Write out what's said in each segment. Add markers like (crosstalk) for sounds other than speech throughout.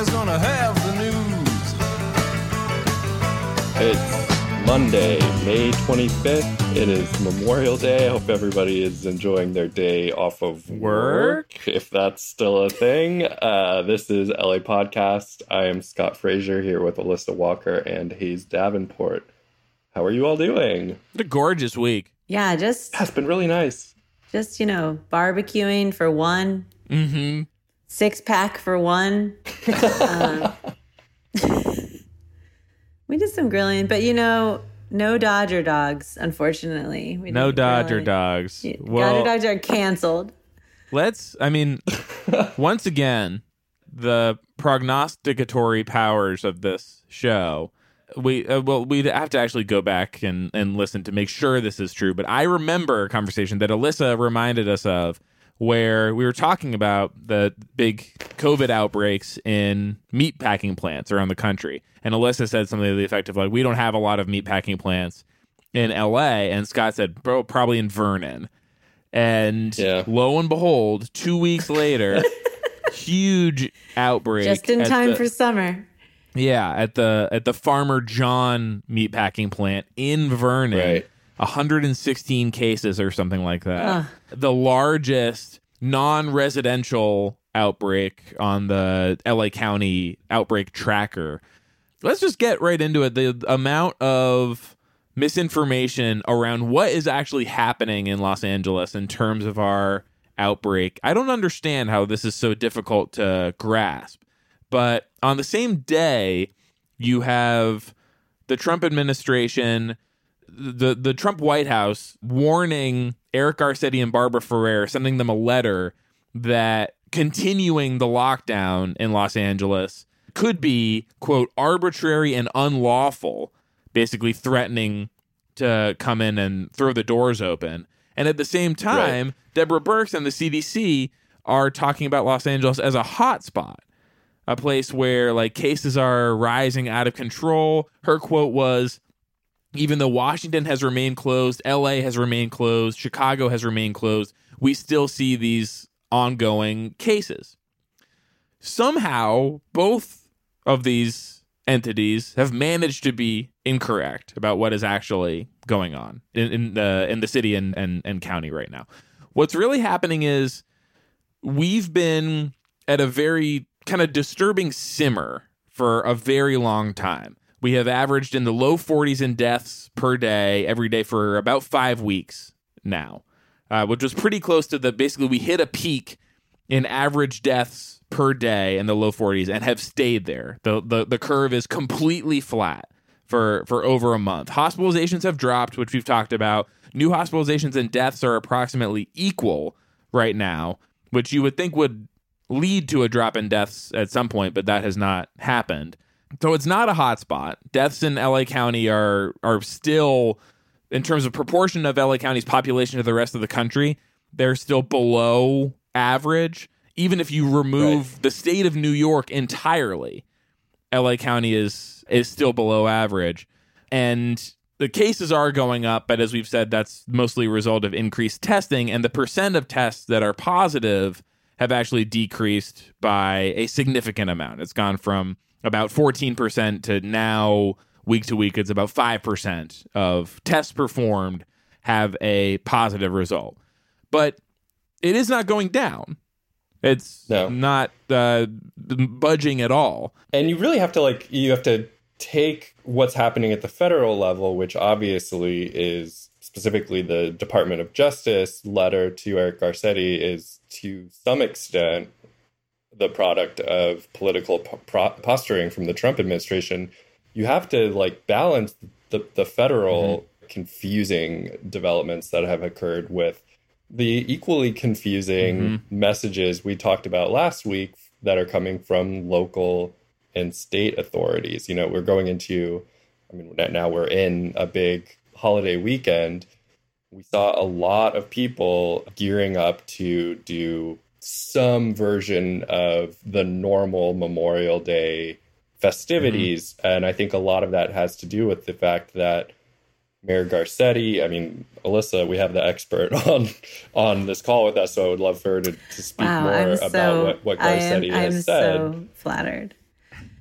is gonna have the news. It's Monday, May 25th. It is Memorial Day. I hope everybody is enjoying their day off of work, if that's still a thing. Uh, this is LA Podcast. I am Scott Frazier here with Alissa Walker and Hayes Davenport. How are you all doing? What a gorgeous week. Yeah, just. That's been really nice. Just, you know, barbecuing for one. Mm hmm six pack for one. Um, (laughs) (laughs) we did some grilling, but you know, no Dodger dogs, unfortunately. We No Dodger grill. dogs. Yeah, Well, Dodger dogs are canceled. let's. I mean, (laughs) once again, the prognosticatory powers of this show. We uh, well, we'd have to actually go back and and listen to make sure this is true. But I remember a conversation that Alissa reminded us of where we were talking about the big COVID outbreaks in meat packing plants around the country. And Alissa said something to the effect of like, we don't have a lot of meat packing plants in LA. And Scott said, bro, probably in Vernon. And Yeah. lo and behold, two weeks (laughs) later, huge outbreak. Just in time the- for summer. yeah, at the at the Farmer John meatpacking plant in Vernon. Right. 116 cases or something like that. The largest non-residential outbreak on the LA County outbreak tracker. Let's just get right into it. The amount of misinformation around what is actually happening in Los Angeles in terms of our outbreak. I don't understand how this is so difficult to grasp. But on the same day, you have the Trump administration, the the Trump White House warning Eric Garcetti and Barbara Ferrer, sending them a letter that continuing the lockdown in Los Angeles could be quote arbitrary and unlawful, basically threatening to come in and throw the doors open. And at the same time, Deborah Birx and the CDC are talking about Los Angeles as a hotspot a place where like cases are rising out of control. Her quote was even though Washington has remained closed, LA has remained closed, Chicago has remained closed, we still see these ongoing cases. Somehow, both of these entities have managed to be incorrect about what is actually going on in, in the in the city and, and, and county right now. What's really happening is we've been at a very kind of disturbing simmer for a very long time. We have averaged in the low 40s in deaths per day every day for about five weeks now, uh, which was pretty close to the basically we hit a peak in average deaths per day in the low 40s and have stayed there. The, the, the curve is completely flat for, for over a month. Hospitalizations have dropped, which we've talked about. New hospitalizations and deaths are approximately equal right now, which you would think would lead to a drop in deaths at some point, but that has not happened. So it's not a hotspot. Deaths in LA County are are still, in terms of proportion of LA County's population to the rest of the country, they're still below average. Even if you remove the state of New York entirely, LA County is is still below average. And the cases are going up, but as we've said, that's mostly a result of increased testing. And the percent of tests that are positive have actually decreased by a significant amount. It's gone from about 14% to now, week to week, it's about 5% of tests performed have a positive result. But it is not going down. It's No. not uh, budging at all. And you really have to like you have to take what's happening at the federal level, which obviously is specifically the Department of Justice letter to Eric Garcetti is to some extent the product of political posturing from the Trump administration. You have to like balance the the federal mm-hmm. confusing developments that have occurred with the equally confusing mm-hmm. messages we talked about last week that are coming from local and state authorities. You know, we're going into, I mean, now we're in a big holiday weekend. We saw a lot of people gearing up to do some version of the normal Memorial Day festivities. Mm-hmm. And I think a lot of that has to do with the fact that Mayor Garcetti, I mean, Alissa, we have the expert (laughs) on on this call with us, so I would love for her to, to speak Wow, more I'm about so what, what I Garcetti am, has I'm said. so flattered.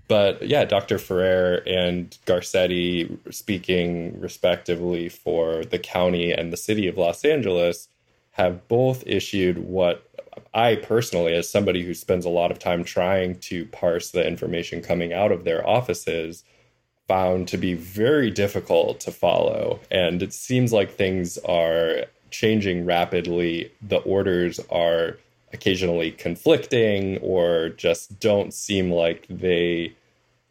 but yeah, Dr. Ferrer and Garcetti speaking respectively for the county and the city of Los Angeles have both issued what I personally, as somebody who spends a lot of time trying to parse the information coming out of their offices, found to be very difficult to follow. And it seems like things are changing rapidly. The orders are occasionally conflicting or just don't seem like they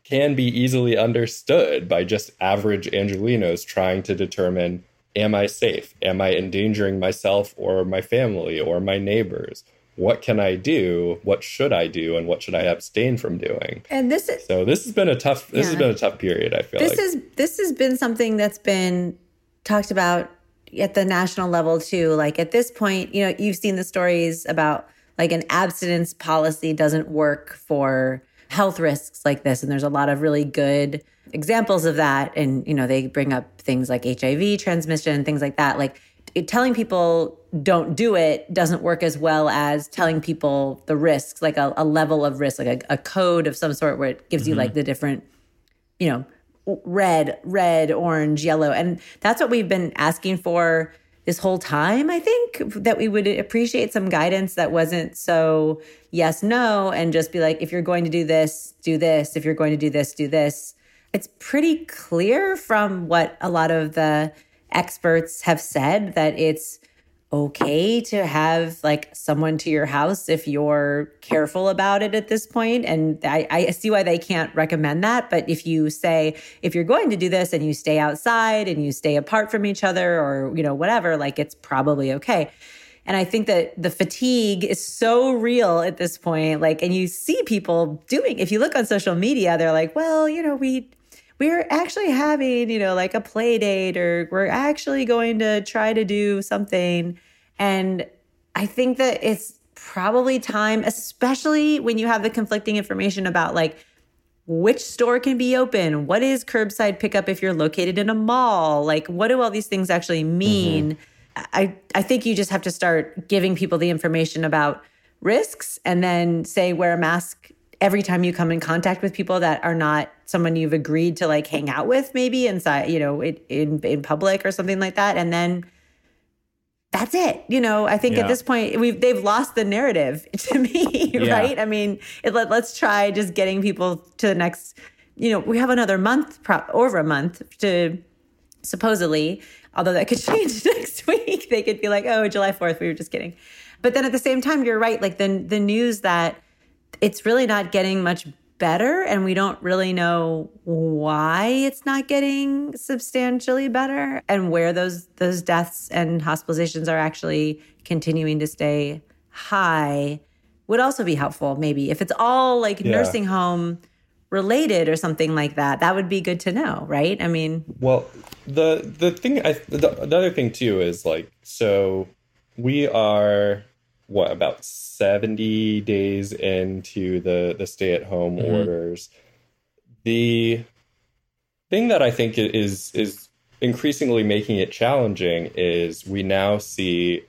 can be easily understood by just average Angelenos trying to determine am I safe? Am I endangering myself or my family or my neighbors? What can I do? What should I do? And what should I abstain from doing? And this is so this has been a tough this yeah. has been a tough period, I feel this like. is this has been something that's been talked about at the national level too. Like at this point, you know, you've seen the stories about like an abstinence policy doesn't work for health risks like this. And there's a lot of really good examples of that. And, you know, they bring up things like HIV transmission, things like that. Like telling people don't do it doesn't work as well as telling people the risks, like a, a level of risk, like a, a, code of some sort where it gives mm-hmm. you like the different, you know, red, red, orange, yellow. And that's what we've been asking for this whole time, I think, that we would appreciate some guidance that wasn't so yes, no, and just be like, if you're going to do this, do this. If you're going to do this, do this. It's pretty clear from what a lot of the experts have said that it's okay to have like someone to your house if you're careful about it at this point and I, I, see why they can't recommend that but if you say if you're going to do this and you stay outside and you stay apart from each other or you know whatever like it's probably okay. And i think that the fatigue is so real at this point like and you see people doing if you look on social media they're like well you know we we're actually having, you know, like a play date or we're actually going to try to do something. And I think that it's probably time, especially when you have the conflicting information about like which store can be open, what is curbside pickup if you're located in a mall, like what do all these things actually mean? Mm-hmm. I, I think you just have to start giving people the information about risks and then say wear a mask every time you come in contact with people that are not someone you've agreed to like hang out with maybe inside you know in in, in public or something like that and then that's it you know i think yeah. at this point we've they've lost the narrative (laughs) to me yeah. right i mean it, let, let's try just getting people to the next you know we have another month pro- over a month to supposedly although that could (laughs) change next week they could be like oh july 4th we were just kidding but then at the same time you're right like the the news that it's really not getting much better and we don't really know why it's not getting substantially better and where those those deaths and hospitalizations are actually continuing to stay high would also be helpful maybe if it's all like yeah. nursing home related or something like that that would be good to know right i mean well the the thing I, the, the other thing too is like so we are what about 70 days into the the stay at home mm-hmm. orders the thing that i think is is increasingly making it challenging is we now see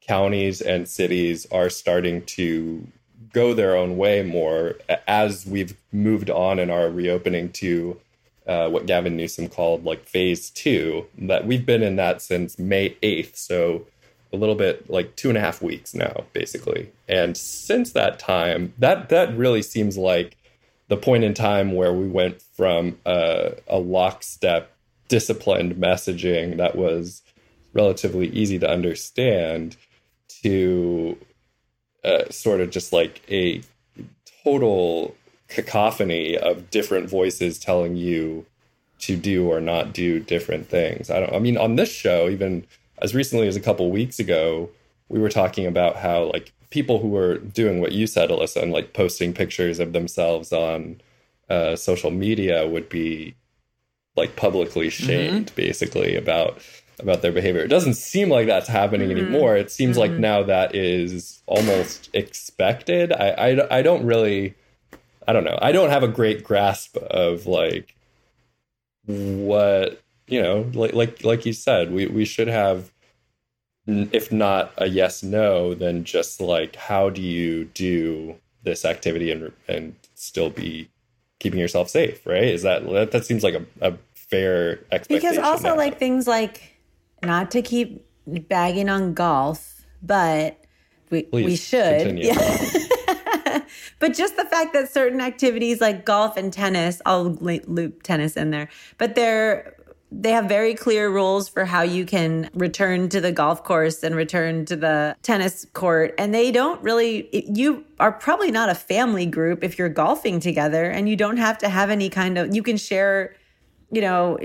counties and cities are starting to go their own way more as we've moved on in our reopening to uh, what Gavin Newsom called like phase two. That we've been in that since May 8th. So a little bit like two and a half weeks now, basically. And since that time, that that really seems like the point in time where we went from a, a lockstep, disciplined messaging that was relatively easy to understand to uh, sort of just like a total cacophony of different voices telling you to do or not do different things. I don't. I mean, on this show, even as recently as a couple weeks ago, we were talking about how like people who were doing what you said, Alissa, and like posting pictures of themselves on uh, social media would be like publicly mm-hmm. shamed, mm-hmm. basically about about their behavior. It doesn't seem like that's happening mm-hmm. anymore. It seems mm-hmm. like now that is almost expected. I, I I don't really, I don't know. I don't have a great grasp of like what you know, like like like you said, we we should have if not a yes no, then just like how do you do this activity and and still be keeping yourself safe, right? Is that that, that seems like a, a fair expectation? Because also to like things like not to keep bagging on golf, but we we should. Yeah. (laughs) but just the fact that certain activities like golf and tennis, I'll loop tennis in there, but they're they have very clear rules for how you can return to the golf course and return to the tennis court. And they don't really you are probably not a family group if you're golfing together and you don't have to have any kind of you can share you know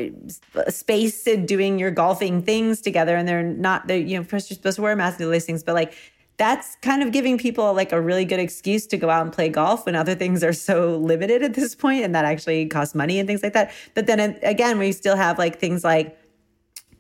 space in doing your golfing things together. And they're not they you know first you're supposed to wear a mask and do these things but like that's kind of giving people like a really good excuse to go out and play golf when other things are so (laughs) limited at this point and that actually costs money and things like that but then uh, again we still have like things like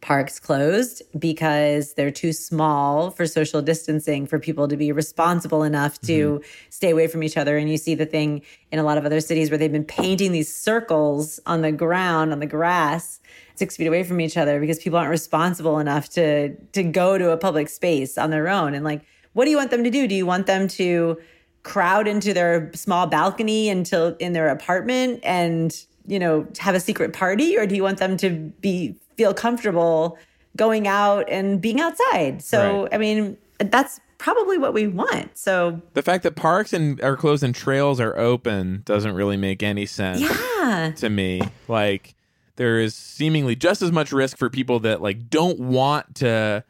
parks closed because they're too small for social distancing for people to be responsible enough to mm-hmm. stay away from each other. And you see the thing in a lot of other cities where they've been painting these circles on the ground, on the grass, six feet away from each other because people aren't responsible enough to to go to a public space on their own. And like, what do you want them to do? Do you want them to crowd into their small balcony until in their apartment and you know have a secret party or do you want them to be feel comfortable going out and being outside. So, right. I mean, that's probably what we want. So the fact that parks and are closed and trails are open doesn't really make any sense yeah. to me. Like there is seemingly just as much risk for people that like don't want to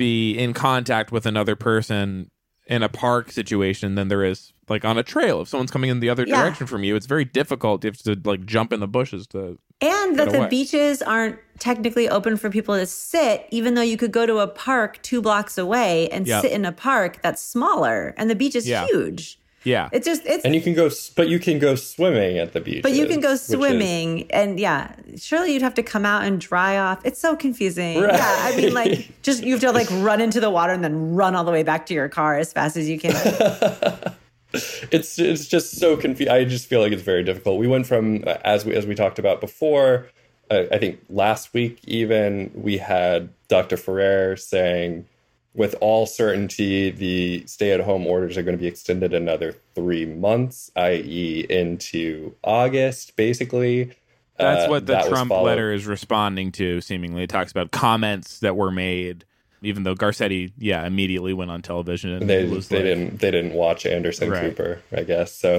be in contact with another person in a park situation than there is like on a trail. If someone's coming in the other Yeah. direction from you, it's very difficult. You have to like jump in the bushes to And that the beaches aren't technically open for people to sit, even though you could go to a park two blocks away and Yeah. sit in a park that's smaller and the beach is Yeah. huge. Yeah. It's just, it's, and you can go, but you can go swimming at the beach. but you can go swimming and yeah, surely you'd have to come out and dry off. It's so confusing. Right. Yeah. I mean, like, (laughs) just you have to like run into the water and then run all the way back to your car as fast as you can. (laughs) it's it's just so confusing. I just feel like it's very difficult. We went from uh, as we as we talked about before. Uh, I think last week even we had Dr. Ferrer saying, with all certainty, the stay-at-home orders are going to be extended another three months, i.e., into August, basically. That's Uh, what the that Trump letter is responding to, seemingly. It talks about comments that were made, even though Garcetti, yeah, immediately went on television and They, they like, didn't they didn't watch Anderson Right. Cooper, I guess. So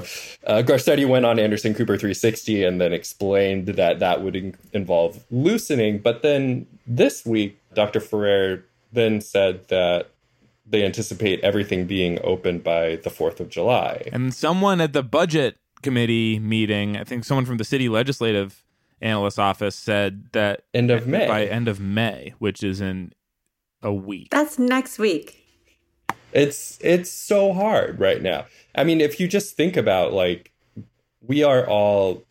uh, Garcetti went on Anderson Cooper 360 and then explained that that would in- involve loosening. But then this week, Dr. Ferrer then said that they anticipate everything being open by the 4th of July. And someone at the budget committee meeting, I think someone from the city legislative analyst office said that End of May. by end of May, which is in a week. That's next week. It's it's so hard right now. I mean, if you just think about like we are all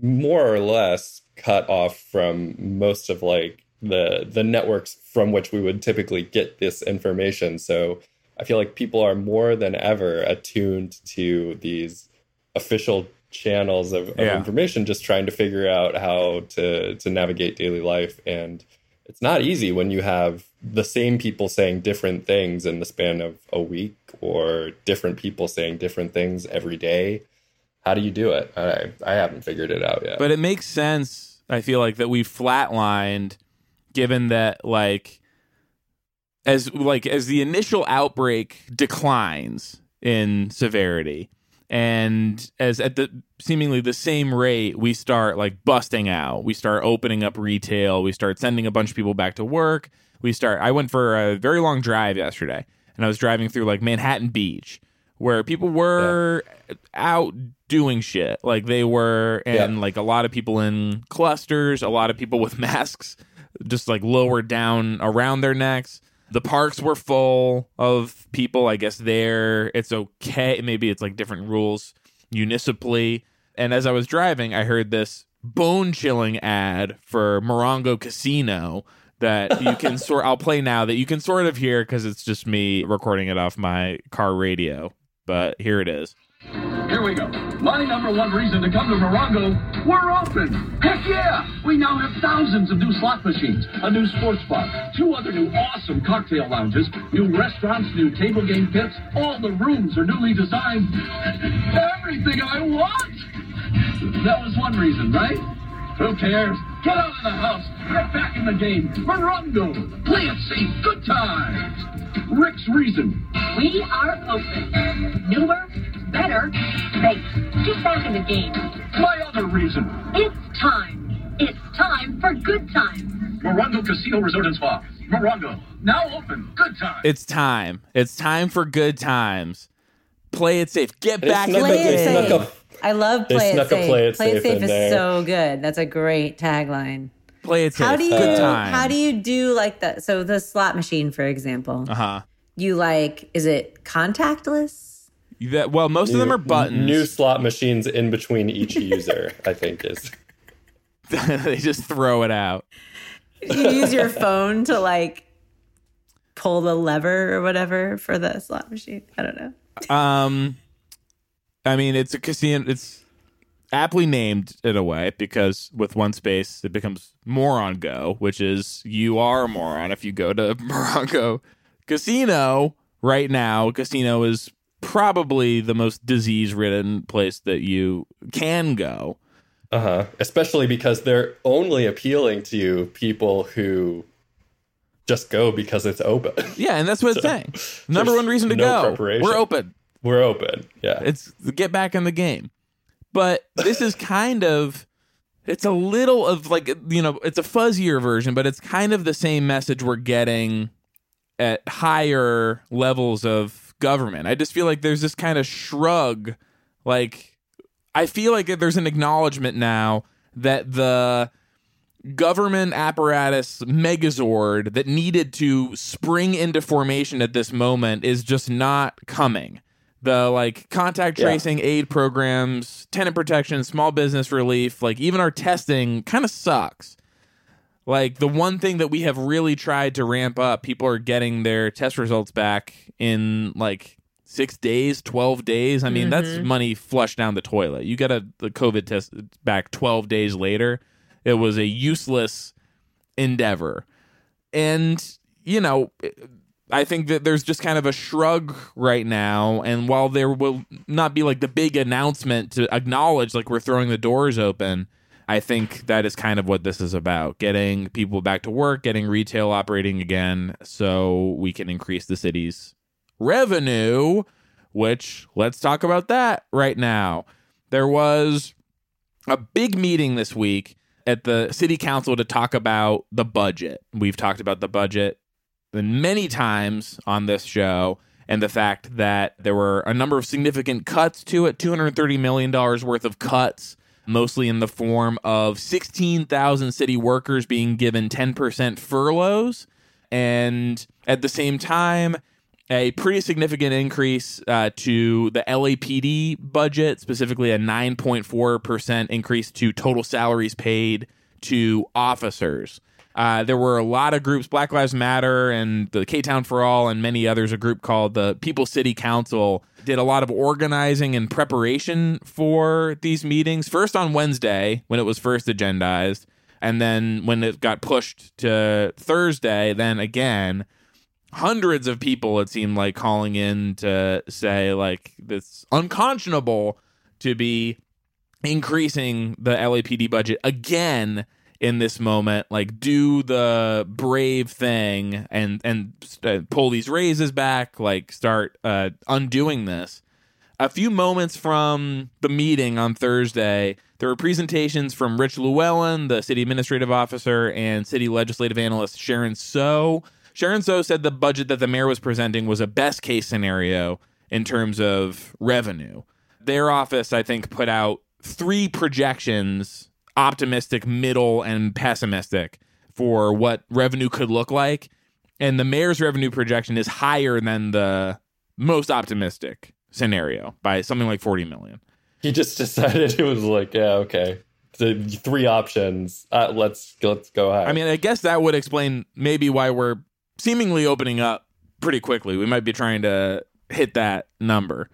more or less cut off from most of like the the networks from which we would typically get this information. So I feel like people are more than ever attuned to these official channels of, of Yeah. information, just trying to figure out how to to navigate daily life and it's not easy when you have the same people saying different things in the span of a week or different people saying different things every day. How do you do it? I I haven't figured it out yet. But it makes sense, I feel like, that we flatlined given that like as like as the initial outbreak declines in severity and as at the seemingly the same rate we start like busting out. We start opening up retail. We start sending a bunch of people back to work. We start i went for a very long drive yesterday and i was driving through like manhattan beach where people were out doing shit. Like they were and Yeah. like a lot of people in clusters a lot of people with (laughs) masks just like lower down around their necks. The parks were full of people. I guess there it's okay. Maybe it's like different rules municipally. And as i was driving i heard this bone chilling ad for morongo casino that you (laughs) can sort i'll play now that you can sort of hear because it's just me recording it off my car radio. But here it is Here we go. My number one reason to come to Morongo, we're open. Heck yeah! We now have thousands of new slot machines, a new sports bar, two other new awesome cocktail lounges, new restaurants, new table game pits. All the rooms are newly designed. Everything I want! That was one reason, right? Who cares? Get out of the house. Get back in the game. Morongo. Play it safe. Good times. Rick's reason. We are open. Newer, better, safe. Get back in the game. My other reason. It's time. It's time for good times. Morongo Casino Resort and Spa. Morongo. Now open. Good times. It's time. It's time for good times. Play it safe. Get And it's back in the that Play it they game. snuck safe. I love They play it snuck a safe. play it safe in is there. so good. That's a great tagline. Play it safe. How do you good time. how do you do like that? So the slot machine, for example, Uh huh. you like is it contactless? That, well, most of them are buttons. New slot machines in between each user, I think is. (laughs) they just throw it out. You use your phone to like pull the lever or whatever for the slot machine. I don't know. Um, I mean, it's a casino. It's aptly named in a way because with one space it becomes moron go, which is you are a moron if you go to (laughs) Morongo Casino right now. Casino is probably the most disease-ridden place that you can go. Uh huh. Especially because they're only appealing to you people who just go because it's open. (laughs) Yeah, and that's what it's saying. Number one reason to no go. We're open. We're open. Yeah. It's get back in the game. But this is kind of it's a little of like you know, it's a fuzzier version, but it's kind of the same message we're getting at higher levels of government. I just feel like there's this kind of shrug like I feel like there's an acknowledgement now that the government apparatus megazord that needed to spring into formation at this moment is just not coming. The like contact Yeah. tracing aid programs, tenant protection, small business relief, like even our testing kind of sucks. Like the one thing that we have really tried to ramp up, people are getting their test results back in like six days, 12 days. I mean, that's mm-hmm. money flushed down the toilet. You got a the COVID test back 12 days later. It was a useless endeavor. And, you know, I think that there's just kind of a shrug right now. And while there will not be like the big announcement to acknowledge like we're throwing the doors open, I think that is kind of what this is about getting people back to work, getting retail operating again so we can increase the city's revenue, which let's talk about that right now. There was a big meeting this week at the city council to talk about the budget. We've talked about the budget many times on this show and the fact that there were a number of significant cuts to it $230 million worth of cuts, mostly in the form of 16,000 city workers being given 10% furloughs. And at the same time, a pretty significant increase uh, to the LAPD budget, specifically a 9.4% increase to total salaries paid to officers. Uh, there were a lot of groups, Black Lives Matter and the K Town for All, and many others. A group called the People City Council did a lot of organizing and preparation for these meetings. First on Wednesday, when it was first agendized, and then when it got pushed to Thursday, then again hundreds of people it seemed like calling in to say like it's unconscionable to be increasing the LAPD budget again in this moment like do the brave thing and and uh, pull these raises back like start uh, undoing this a few moments from the meeting on Thursday, there were presentations from Rich Llewellyn, the city administrative officer, and city legislative analyst Sharon Tso. Sharon Tso said the budget that the mayor was presenting was a best case scenario in terms of revenue. Their office, I think, put out three projections optimistic, middle, and pessimistic for what revenue could look like. And the mayor's revenue projection is higher than the most optimistic scenario by something like 40 million. He just (laughs) decided it was like, yeah, okay. The three options. Uh, let's let's go ahead. I mean, I guess that would explain maybe why we're seemingly opening up pretty quickly. We might be trying to hit that number.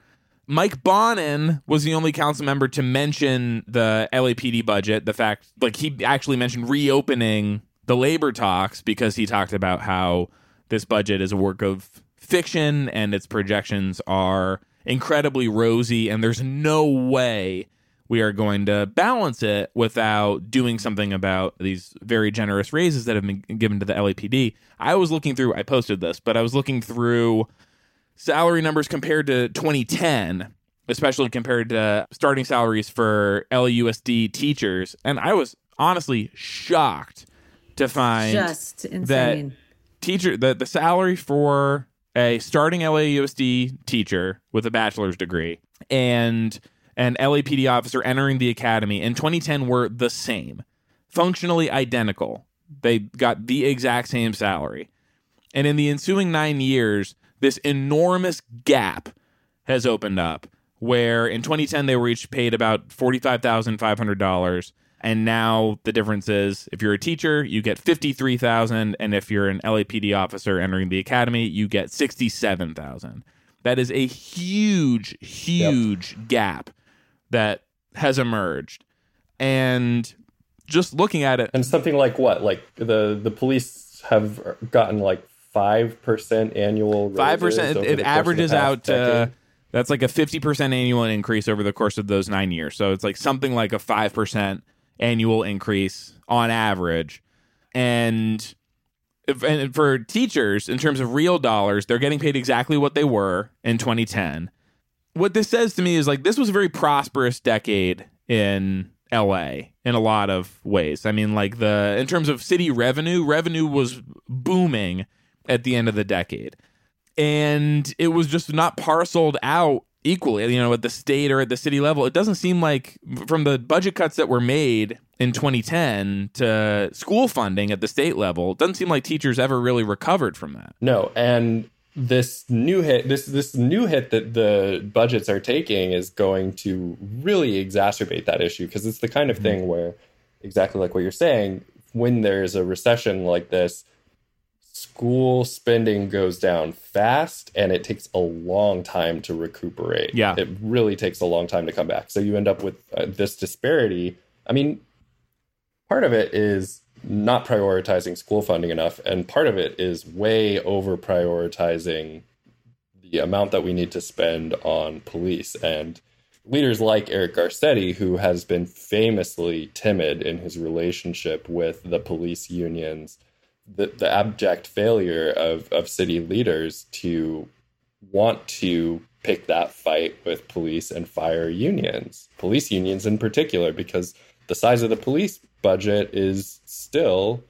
Mike Bonin was the only council member to mention the LAPD budget. The fact, like, he actually mentioned reopening the labor talks because he talked about how this budget is a work of fiction and its projections are incredibly rosy, and there's no way we are going to balance it without doing something about these very generous raises that have been given to the LAPD. I was looking through, I posted this, but I was looking through salary numbers compared to 2010, especially compared to starting salaries for LUSD teachers. And I was honestly shocked to find Just insane. teacher the, the salary for a starting LAUSD teacher with a bachelor's degree and an LAPD officer entering the academy in 2010 were the same, functionally identical. They got the exact same salary. And in the ensuing nine years, this enormous gap has opened up where in 2010 they were each paid about $45,500 and now the difference is if you're a teacher you get 53,000 and if you're an LAPD officer entering the academy you get 67,000 that is a huge huge gap that has emerged. And just looking at it And something like what? Like the the police have gotten like five percent annual. five percent. It, over it the course of the averages out. Uh, that's like a fifty percent annual increase over the course of those nine years. So it's like something like a five percent annual increase on average, and. If, and for teachers, in terms of real dollars, they're getting paid exactly what they were in 2010. What this says to me is like this was a very prosperous decade in LA in a lot of ways. I mean, like the in terms of city revenue, revenue was booming at the end of the decade. And it was just not parceled out equally, you know, at the state or at the city level. It doesn't seem like from the budget cuts that were made in 2010 to school funding at the state level, it doesn't seem like teachers ever really recovered from that. No, and this new hit, this this new hit that the budgets are taking is going to really exacerbate that issue because it's the kind of mm-hmm. thing where, exactly like what you're saying, when there's a recession like this, school spending goes down fast and it takes a long time to recuperate. Yeah. it really takes a long time to come back. So you end up with uh, this disparity. I mean, part of it is not prioritizing school funding enough and part of it is way over prioritizing the amount that we need to spend on police and leaders like Eric Garcetti who has been famously timid in his relationship with the police unions the, the abject failure of, of city leaders to want to pick that fight with police and fire unions police unions in particular because the size of the police budget is still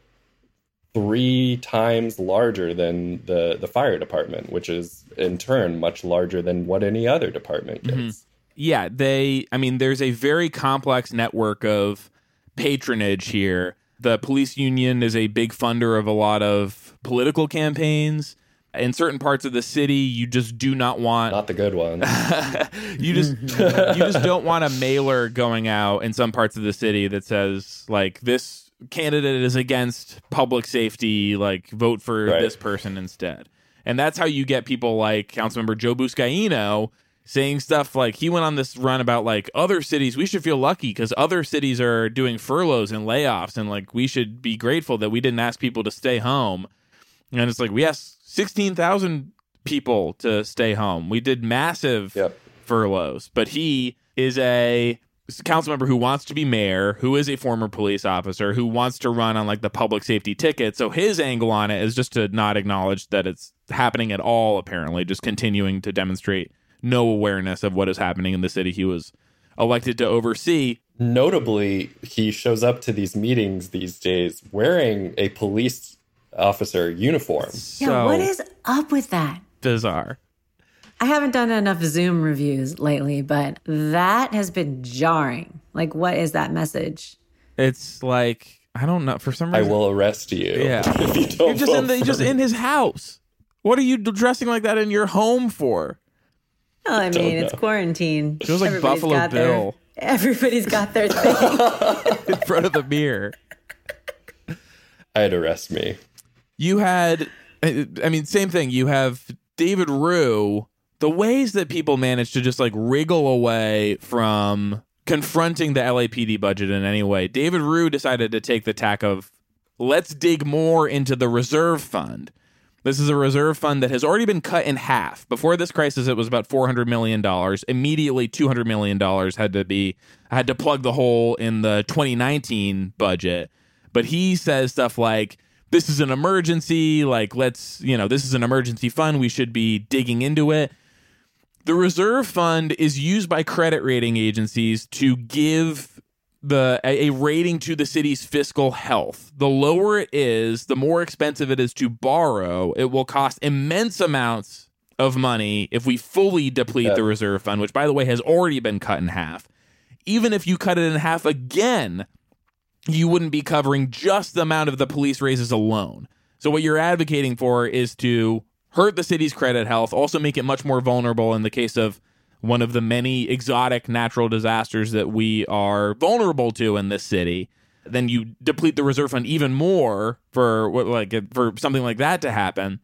three times larger than the the fire department, which is in turn much larger than what any other department gets. Mm-hmm. yeah, they, I mean, there's a very complex network of patronage here. The police union is a big funder of a lot of political campaigns. In certain parts of the city, you just do not want Not the good ones. (laughs) you just (laughs) you just don't want a mailer going out in some parts of the city that says like this candidate is against public safety like vote for Right. this person instead and that's how you get people like councilmember joe buscaino saying stuff like he went on this run about like other cities we should feel lucky because other cities are doing furloughs and layoffs and like we should be grateful that we didn't ask people to stay home and it's like we asked 16,000 people to stay home. We did massive Yep. furloughs, but he is a council member who wants to be mayor, who is a former police officer, who wants to run on like the public safety ticket. So his angle on it is just to not acknowledge that it's happening at all, apparently, just continuing to demonstrate no awareness of what is happening in the city he was elected to oversee. Notably, he shows up to these meetings these days wearing a police officer uniform. Yeah, so what is up with that? bizarre. I haven't done enough Zoom reviews lately, but that has been jarring. Like, what is that message? It's like I don't know for some reason, I will arrest you. Yeah. (laughs) if you don't You're just in the, just in his house. What are you dressing like that in your home for? Well, I (laughs) mean, it's quarantine. It was like Everybody's Buffalo got their- Bill. everybody's got their (laughs) thing. in front of the mirror. I'd arrest me. You had, I I mean, same thing. You have David Ryu. The ways that people manage to just like wriggle away from confronting the LAPD budget in any way. David Ryu decided to take the tack of let's dig more into the reserve fund. This is a reserve fund that has already been cut in half. Before this crisis, it was about four hundred million dollars. Immediately, two hundred million dollars had to be had to plug the hole in the 2019 budget. But he says stuff like, "This is an emergency. Like, let's you know, this is an emergency fund. We should be digging into it." The reserve fund is used by credit rating agencies to give the a, rating to the city's fiscal health. The lower it is, the more expensive it is to borrow. It will cost immense amounts of money if we fully deplete Yeah. the reserve fund, which by the way has already been cut in half. Even if you cut it in half again, you wouldn't be covering just the amount of the police raises alone. So what you're advocating for is to hurt the city's credit health, also make it much more vulnerable in the case of one of the many exotic natural disasters that we are vulnerable to in this city. Then you deplete the reserve fund even more for what like for something like that to happen.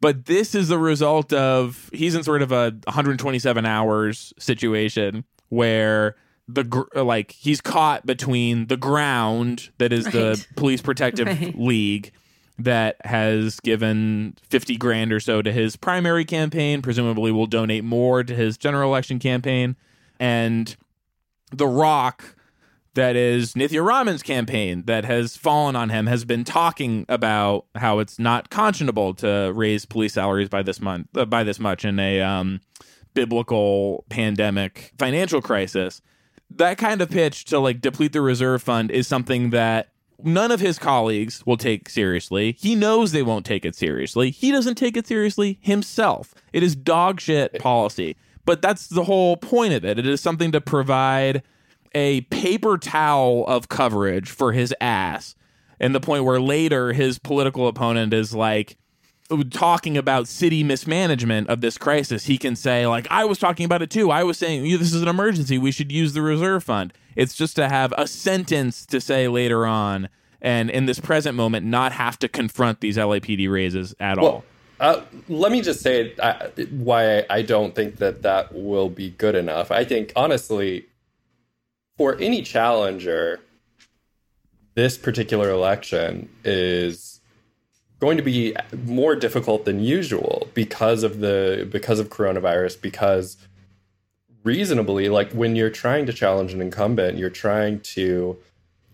But this is the result of he's in sort of a 127 hours situation where the gr- like he's caught between the ground that is the police protective (laughs) Right. league that has given 50 grand or so to his primary campaign presumably will donate more to his general election campaign and the rock that is Nithya Raman's campaign that has fallen on him has been talking about how it's not conscionable to raise police salaries by this month uh, by this much in a um, biblical pandemic financial crisis. That kind of pitch to like deplete the reserve fund is something that none of his colleagues will take seriously. He knows they won't take it seriously. He doesn't take it seriously himself. It is dog shit (laughs) policy. But that's the whole point of it. It is something to provide a paper towel of coverage for his ass. And the point where later his political opponent is like talking about city mismanagement of this crisis, he can say, like, I was talking about it too. I was saying this is an emergency. We should use the reserve fund. It's just to have a sentence to say later on and in this present moment not have to confront these LAPD raises at all. Uh, let me just say uh, why I don't think that that will be good enough. I think, honestly, for any challenger, this particular election is going to be more difficult than usual because of the because of coronavirus because reasonably like when you're trying to challenge an incumbent you're trying to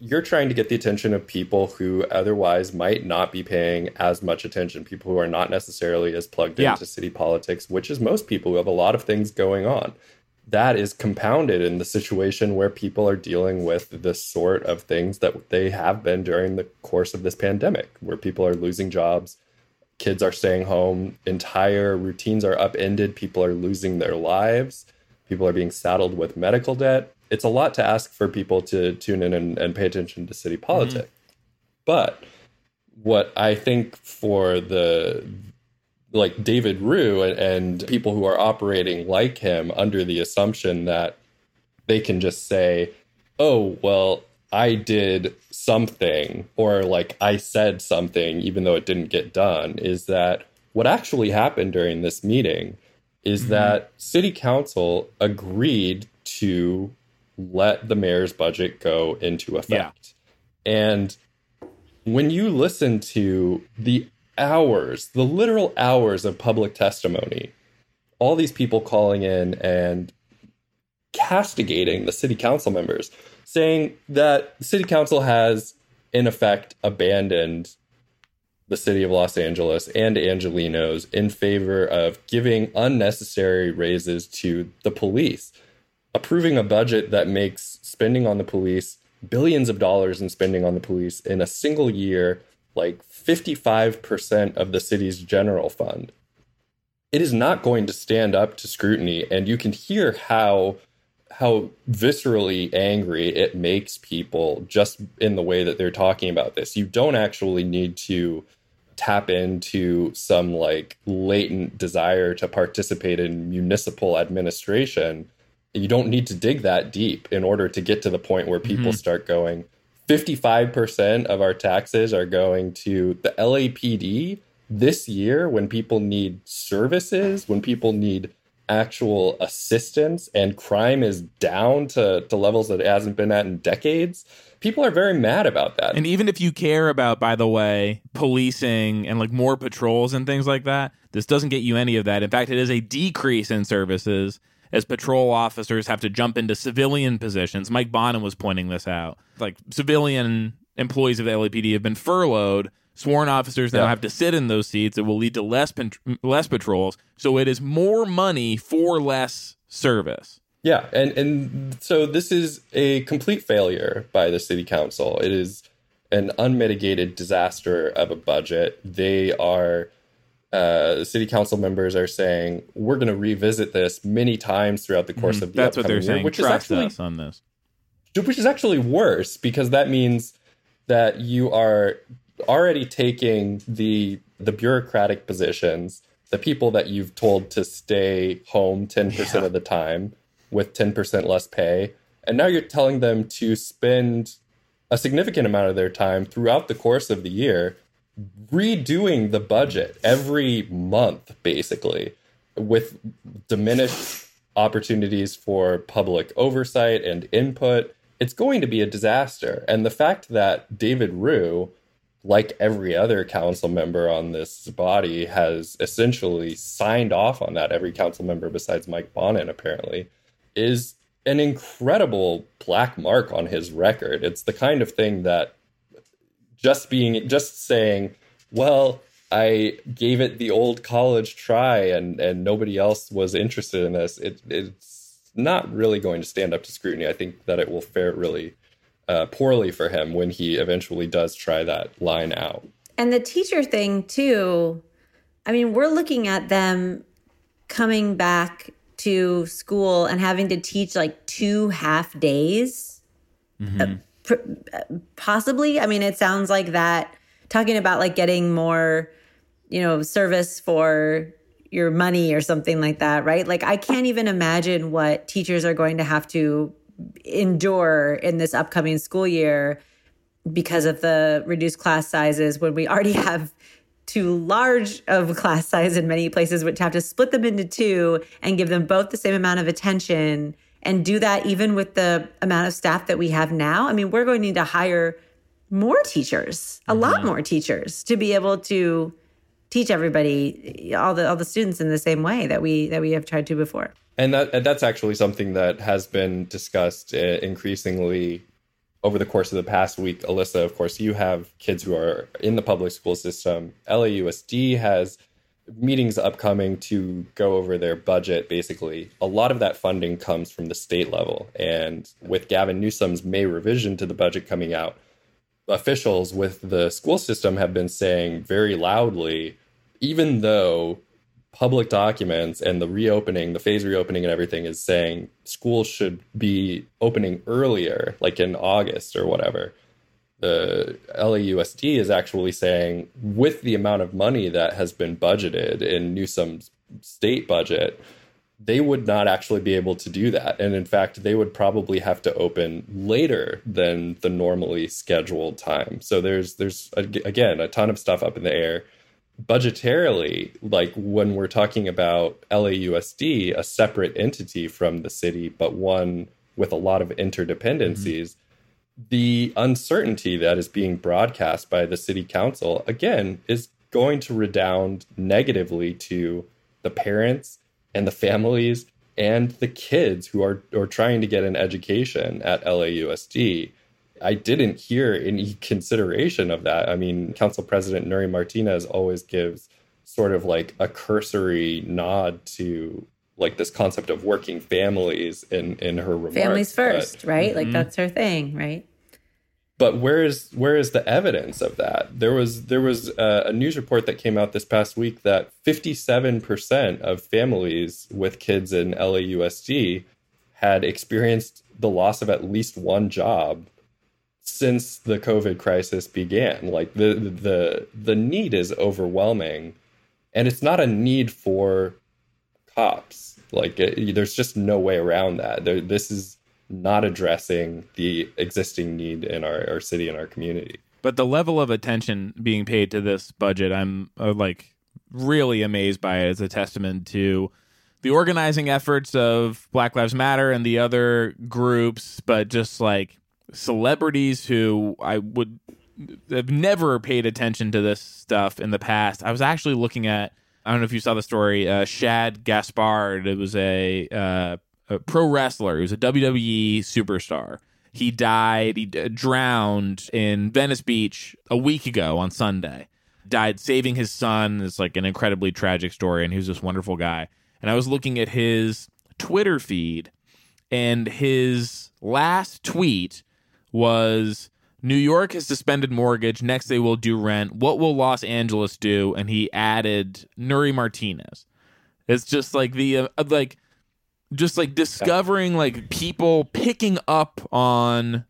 you're trying to get the attention of people who otherwise might not be paying as much attention people who are not necessarily as plugged Yeah. into city politics which is most people who have a lot of things going on that is compounded in the situation where people are dealing with the sort of things that they have been during the course of this pandemic, where people are losing jobs, kids are staying home, entire routines are upended, people are losing their lives, people are being saddled with medical debt. It's a lot to ask for people to tune in and, and pay attention to city mm-hmm. politics. But what I think for the like David Ryu and, and people who are operating like him under the assumption that they can just say, oh, well, I did something or like I said something, even though it didn't get done, is that what actually happened during this meeting is mm-hmm. that city council agreed to let the mayor's budget go into effect. And when you listen to the hours, the literal hours of public testimony, all these people calling in and castigating the city council members, saying that the city council has, in effect, abandoned the city of Los Angeles and Angelenos in favor of giving unnecessary raises to the police, approving a budget that makes spending on the police billions of dollars in spending on the police in a single year like 55% of the city's general fund. It is not going to stand up to scrutiny and you can hear how how viscerally angry it makes people just in the way that they're talking about this. You don't actually need to tap into some like latent desire to participate in municipal administration. You don't need to dig that deep in order to get to the point where people mm-hmm. start going 55% of our taxes are going to the LAPD this year when people need services, when people need actual assistance and crime is down to, to levels that it hasn't been at in decades, people are very mad about that. And even if you care about, by the way, policing and like more patrols and things like that, this doesn't get you any of that. In fact, it is a decrease in services as patrol officers have to jump into civilian positions. Mike Bonin was pointing this out. Like civilian employees of the LAPD have been furloughed. Sworn officers now Yeah. have to sit in those seats. It will lead to less pen- less patrols. So it is more money for less service. Yeah, and and so this is a complete failure by the city council. It is an unmitigated disaster of a budget. They are uh, city council members are saying we're going to revisit this many times throughout the course of the Mm-hmm. That's what they're saying. year, which is actually on this. which is actually worse because that means that you are already taking the the bureaucratic positions, the people that you've told to stay home 10% of the time with 10% less pay, and now you're telling them to spend a significant amount of their time throughout the course of the year redoing the budget every month basically with diminished opportunities for public oversight and input it's going to be a disaster. And the fact that David Ryu like every other council member on this body has essentially signed off on that every council member besides mike bonin apparently is an incredible black mark on his record. It's the kind of thing that just being just saying well i gave it the old college try and and nobody else was interested in this. It, it's not really going to stand up to scrutiny. I think that it will fare really uh, poorly for him when he eventually does try that line out. And the teacher thing, too, I mean, we're looking at them coming back to school and having to teach like two half days. Pr- uh, possibly. I mean, it sounds like that, talking about like getting more, you know, service for your money or something like that, right? Like, I can't even imagine what teachers are going to have to endure in this upcoming school year because of the reduced class sizes when we already (laughs) have too large of class size in many places which have to split them into two and give them both the same amount of attention and do that even with the amount of staff that we have now i mean we're going to need to hire more teachers a lot more teachers to be able to teach everybody all the all the students in the same way that we that we have tried to before and that and that's actually something that has been discussed uh, increasingly over the course of the past week. Alissa, of course, you have kids who are in the public school system. LAUSD has meetings upcoming to go over their budget. Basically, a lot of that funding comes from the state level, and with Gavin Newsom's May revision to the budget coming out, officials with the school system have been saying very loudly, even though public documents and the reopening, the phase reopening and everything is saying schools should be opening earlier, like in August or whatever. The LAUSD is actually saying, with the amount of money that has been budgeted in Newsom's state budget, they would not actually be able to do that. And in fact, they would probably have to open later than the normally scheduled time. So there's there's again a ton of stuff up in the air budgetarily, like when we're talking about LAUSD, a separate entity from the city, but one with a lot of interdependencies, mm-hmm. The uncertainty that is being broadcast by the city council, again, is going to redound negatively to the parents and the families and the kids who are, are trying to get an education at LAUSD. I didn't hear any consideration of that. I mean, Council President Nury Martinez always gives sort of like a cursory nod to like this concept of working families in in her remarks. families but- first right like mm-hmm. that's her thing right but where is where is the evidence of that? There was there was a, a news report that came out this past week that 57% of families with kids in LAUSD had experienced the loss of at least one job since the COVID crisis began. Like the the the need is overwhelming, and it's not a need for cops. Like it, there's just no way around that. There, this is not addressing the existing need in our, our city and our community. But the level of attention being paid to this budget, I'm uh, like really amazed by it as a testament to the organizing efforts of Black Lives Matter and the other groups, but just like celebrities who I would have never paid attention to this stuff in the past. I was actually looking at I don't know if you saw the story. Uh, Shad Gaspard. It was a, uh, a pro wrestler. He was a WWE superstar. He died. He d- drowned in Venice Beach a week ago on Sunday. Died saving his son. It's like an incredibly tragic story, and he was this wonderful guy. And I was looking at his Twitter feed, and his last tweet was New York has suspended mortgage. Next, they will do rent. What will Los Angeles do? And he added Nury Martinez. It's just like the uh, like, just like discovering like people picking up on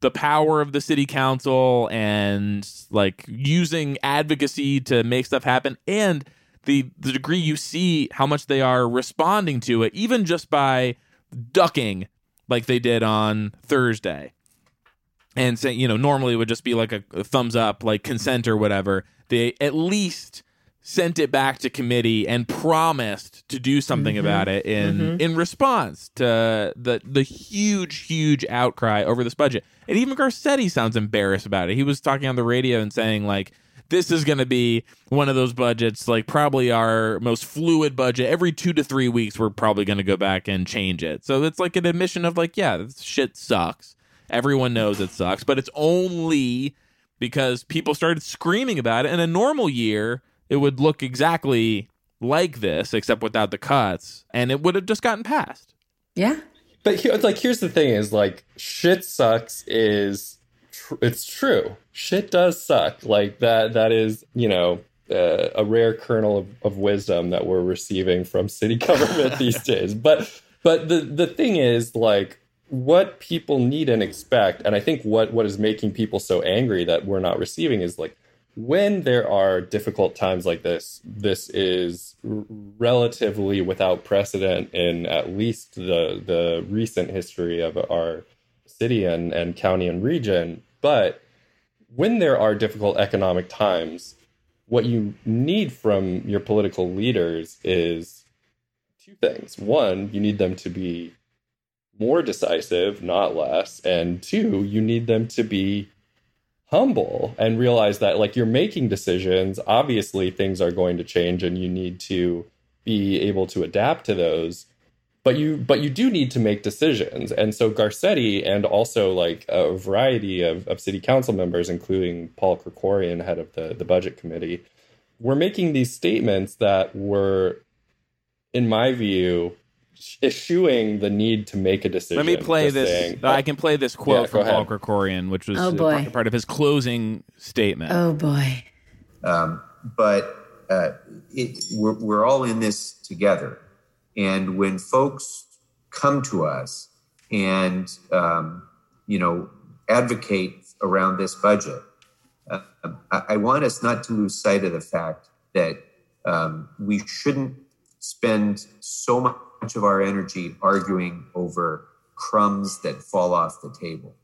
the power of the city council and like using advocacy to make stuff happen and the the degree you see how much they are responding to it even just by ducking like they did on Thursday and say you know normally it would just be like a, a, thumbs up like consent or whatever. They at least sent it back to committee and promised to do something mm-hmm. about it in mm-hmm. in response to the the huge huge outcry over this budget. And even garcetti sounds embarrassed about it. He was talking on the radio and saying like this is going to be one of those budgets like probably our most fluid budget. Every two to three weeks we're probably going to go back and change it. So it's like an admission of like yeah this shit sucks Everyone knows it sucks, but it's only because people started screaming about it. In a normal year, it would look exactly like this, except without the cuts, and it would have just gotten passed. Yeah. But here, like, here's the thing: is like, shit sucks. Is tr- it's true. Shit does suck. Like that. That is, you know, uh, a rare kernel of, of wisdom that we're receiving from city (laughs) government these days. But, but the the thing is, like, what people need and expect, and I think what what is making people so angry that we're not receiving is like when there are difficult times like this, this is r- relatively without precedent in at least the the recent history of our city and, and county and region. But when there are difficult economic times, what you need from your political leaders is two things. One, you need them to be more decisive, not less. And two, you need them to be humble and realize that like you're making decisions. Obviously things are going to change and you need to be able to adapt to those. But you but you do need to make decisions. And so garcetti and also like a variety of, of city council members including Paul Krekorian head of the, the budget committee were making these statements that were in my view eschewing the need to make a decision. Let me play this. Saying, I can play this quote yeah, from Paul Krekorian, which was oh boy. part of his closing statement. Oh boy. Um, but uh, it, we're, we're all in this together. And when folks come to us and, um, you know, advocate around this budget, uh, I, I, want us not to lose sight of the fact that um, we shouldn't spend so much much of our energy arguing over crumbs that fall off the table.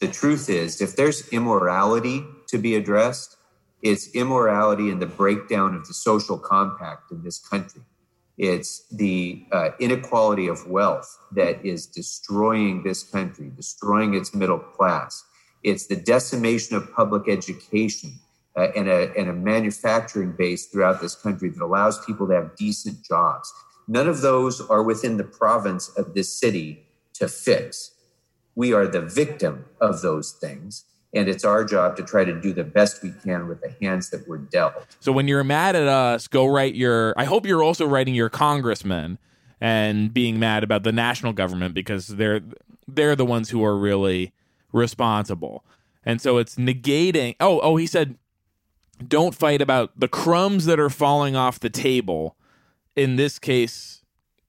The truth is, if there's immorality to be addressed, it's immorality in the breakdown of the social compact in this country. It's the uh, inequality of wealth that is destroying this country, destroying its middle class. It's the decimation of public education uh, and, a, and a manufacturing base throughout this country that allows people to have decent jobs. None of those are within the province of this city to fix. We are the victim of those things. And it's our job to try to do the best we can with the hands that we're dealt. So when you're mad at us, go write your. I hope you're also writing your congressman and being mad about the national government because they're they're the ones who are really responsible. And so it's negating. Oh, oh, he said, don't fight about the crumbs that are falling off the table in this case,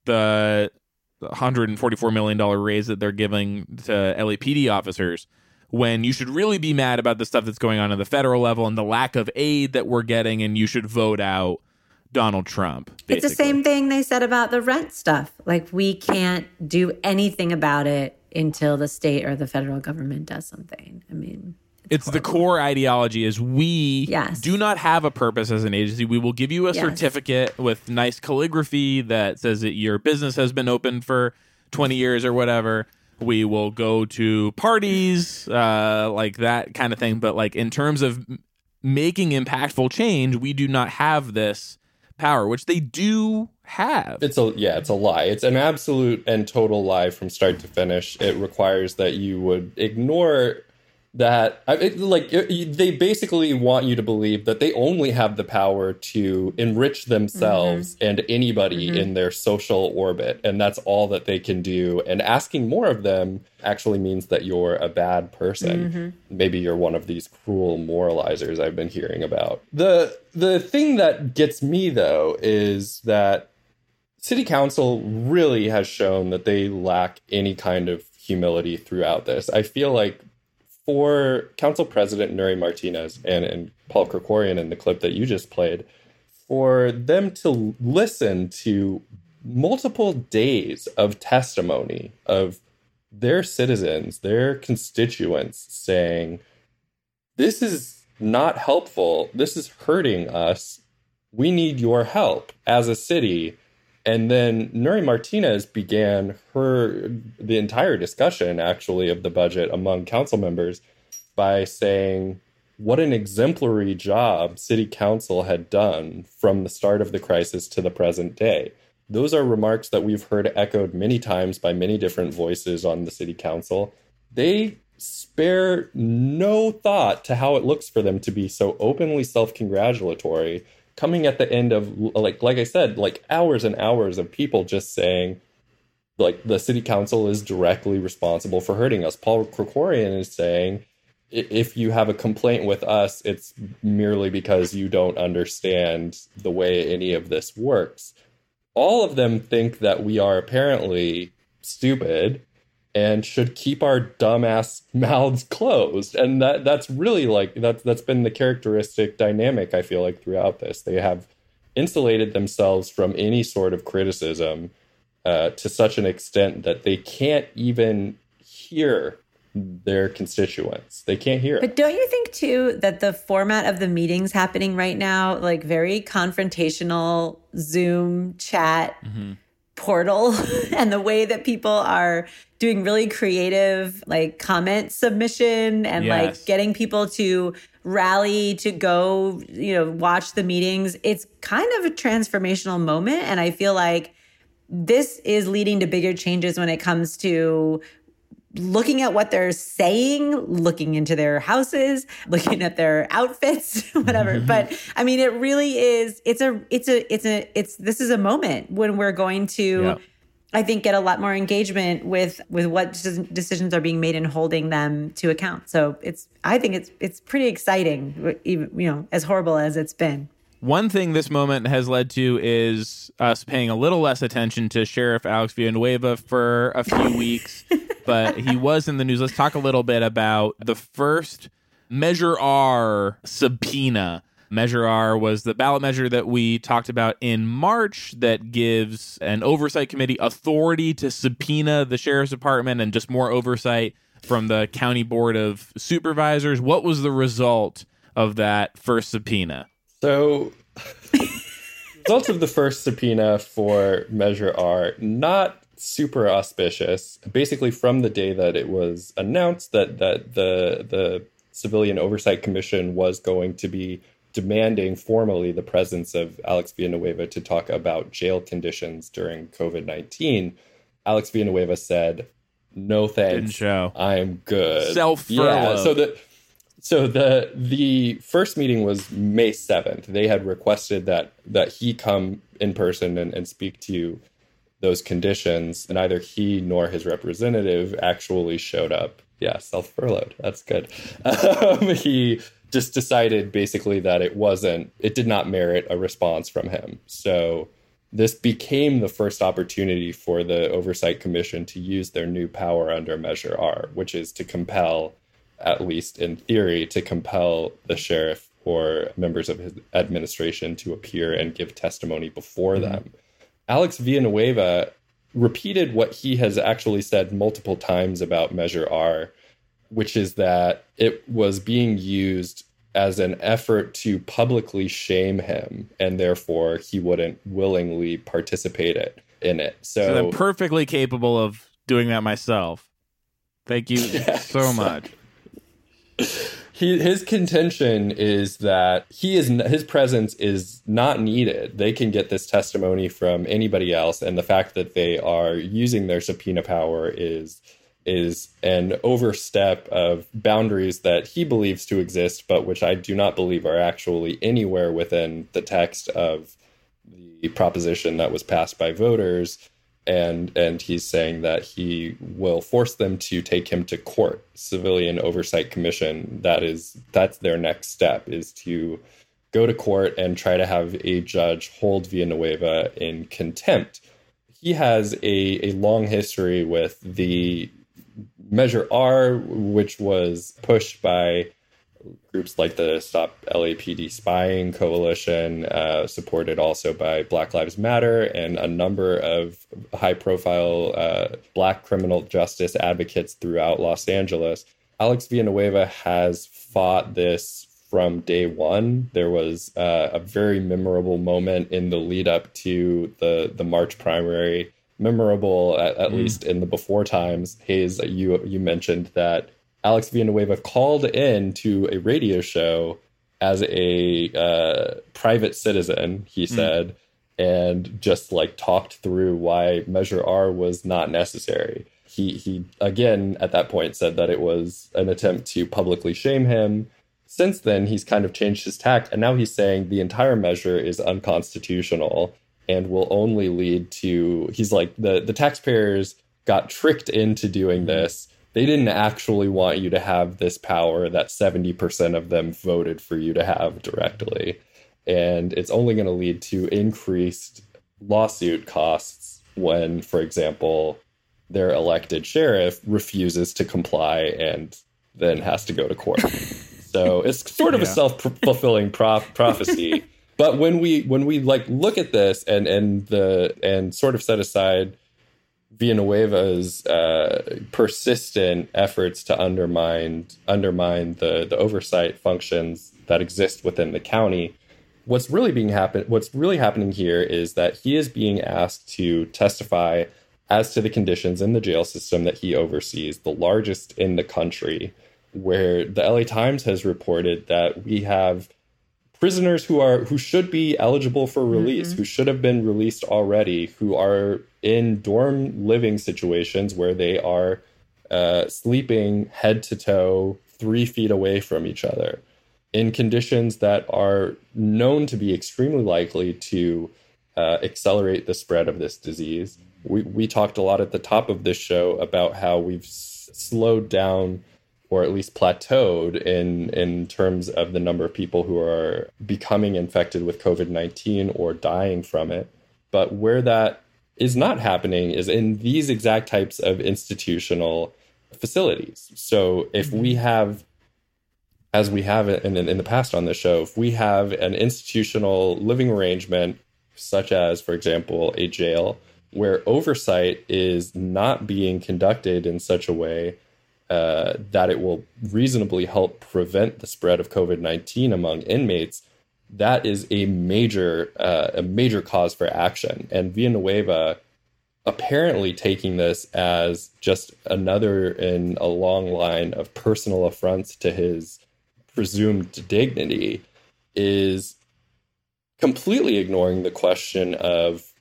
the 144 million dollar raise that they're giving to LAPD officers when you should really be mad about the stuff that's going on at the federal level and the lack of aid that we're getting and you should vote out Donald Trump. Basically. It's the same thing they said about the rent stuff. Like we can't do anything about it until the state or the federal government does something. I mean, It's the core ideology is we Yes. do not have a purpose as an agency. We will give you a Yes. certificate with nice calligraphy that says that your business has been open for 20 years or whatever. We will go to parties, uh, like that kind of thing. But like in terms of making impactful change, we do not have this power, which they do have. It's a yeah, it's a lie. It's an absolute and total lie from start to finish. It requires that you would ignore that. It, like it, they basically want you to believe that they only have the power to enrich themselves mm-hmm. and anybody mm-hmm. in their social orbit, and that's all that they can do. And asking more of them actually means that you're a bad person. Mm-hmm. Maybe you're one of these cruel moralizers I've been hearing about. The the thing that gets me though is that city council really has shown that they lack any kind of humility throughout this. I feel like for council president Nury Martinez and, and Paul Krekorian in the clip that you just played, for them to listen to multiple days of testimony of their citizens, their constituents saying, this is not helpful. This is hurting us. We need your help as a city. And then Nury Martinez began her the entire discussion actually of the budget among council members by saying what an exemplary job city council had done from the start of the crisis to the present day. Those are remarks that we've heard echoed many times by many different voices on the city council. They spare no thought to how it looks for them to be so openly self-congratulatory coming at the end of like like I said like hours and hours of people just saying like the city council is directly responsible for hurting us. Paul Krekorian is saying if you have a complaint with us, it's merely because you don't understand the way any of this works. All of them think that we are apparently stupid and should keep our dumbass (laughs) mouths closed. And that that's really like that's that's been the characteristic dynamic I feel like throughout this. They have insulated themselves from any sort of criticism uh, to such an extent that they can't even hear their constituents. They can't hear. it. But don't you think too that the format of the meetings happening right now, like very confrontational Zoom chat portal, (laughs) and the way that people are doing really creative like comment submission and Yes. like getting people to rally to go, you know, watch the meetings, it's kind of a transformational moment. And I feel like this is leading to bigger changes when it comes to looking at what they're saying, looking into their houses, (laughs) looking at their outfits, (laughs) whatever. Mm-hmm. but I mean, it really is. It's a. It's a. It's a. It's. This is a moment when we're going to. Yeah. I think get a lot more engagement with with what decisions are being made and holding them to account. So it's. I think it's. It's pretty exciting. Even you know, as horrible as it's been. One thing this moment has led to is us paying a little less attention to Sheriff Alex Villanueva for a few (laughs) weeks, but he was in the news. Let's talk a little bit about the first Measure R subpoena. Measure R was the ballot measure that we talked about in March that gives an oversight committee authority to subpoena the sheriff's department and just more oversight from the county board of supervisors. What was the result of that first subpoena? So, (laughs) results of the first subpoena for Measure R not super auspicious. Basically, from the day that it was announced that that the the Civilian Oversight Commission was going to be demanding formally the presence of Alex Villanueva to talk about jail conditions during COVID nineteen, Alex Villanueva said, "No thanks, Didn't show. I'm good." Self-furloughed. Yeah. So the so the the first meeting was May seventh. They had requested that that he come in person and, and speak to those conditions, and neither he nor his representative actually showed up. Yeah, self furloughed. That's good. Um, (laughs) he just decided basically that it wasn't. It did not merit a response from him. So this became the first opportunity for the oversight commission to use their new power under Measure R, which is to compel at least in theory, to compel the sheriff or members of his administration to appear and give testimony before mm-hmm. them. Alex Villanueva repeated what he has actually said multiple times about Measure R which is that it was being used as an effort to publicly shame him, and therefore he wouldn't willingly participate it, in it. So, So I'm perfectly capable of doing that myself. Thank you (laughs) so much. (laughs) he, his contention is that he is his presence is not needed. They can get this testimony from anybody else, and the fact that they are using their subpoena power is is an overstep of boundaries that he believes to exist, but which I do not believe are actually anywhere within the text of the proposition that was passed by voters and and he's saying that he will force them to take him to court civilian oversight commission. That is that's their next step is to go to court and try to have a judge hold Villanueva in contempt. He has a, a long history with the measure R which was pushed by groups like the Stop LAPD Spying Coalition, uh, supported also by Black Lives Matter and a number of high profile uh, Black criminal justice advocates throughout Los Angeles. Alex Villanueva has fought this from day one. There was uh, a very memorable moment in the lead up to the, the March primary. Memorable, at, at mm. least in the before times. Hayes, you you mentioned that Alex Villanueva called in to a radio show as a uh, private citizen, he hmm. said, mm. and just like talked through why Measure R was not necessary. He he again at that point said that it was an attempt to publicly shame him. Since then, he's kind of changed his tact, and now he's saying the entire measure is unconstitutional and will only lead to. He's like the the taxpayers got tricked into doing hmm. this they didn't actually want you to have this power that 70% of them voted for you to have directly. And it's only going to lead to increased lawsuit costs when, for example, their elected sheriff refuses to comply and then has to go to court. (laughs) so it's sort of yeah. a self-fulfilling prof- prophecy. (laughs) but when we when we like look at this and and the and sort of set aside Villanueva's uh, persistent efforts to undermine undermine the the oversight functions that exist within the county. What's really being happen what's really happening here is that he is being asked to testify as to the conditions in the jail system that he oversees, the largest in the country, where the LA Times has reported that we have prisoners who are who should be eligible for release, mm-hmm. who should have been released already, who are in dorm living situations where they are uh, sleeping head to toe, three feet away from each other, in conditions that are known to be extremely likely to uh, accelerate the spread of this disease. We we talked a lot at the top of this show about how we've s- slowed down or at least plateaued in in terms of the number of people who are becoming infected with COVID-19 or dying from it. But where that is not happening is in these exact types of institutional facilities. So if we mm-hmm. have as we have in, in the past on the show, if we have an institutional living arrangement, such as, for example, a jail, where oversight is not being conducted in such a way uh, that it will reasonably help prevent the spread of COVID nineteen among inmates, that is a major uh, a major cause for action. And Villanueva apparently taking this as just another in a long line of personal affronts to his presumed dignity is completely ignoring the question of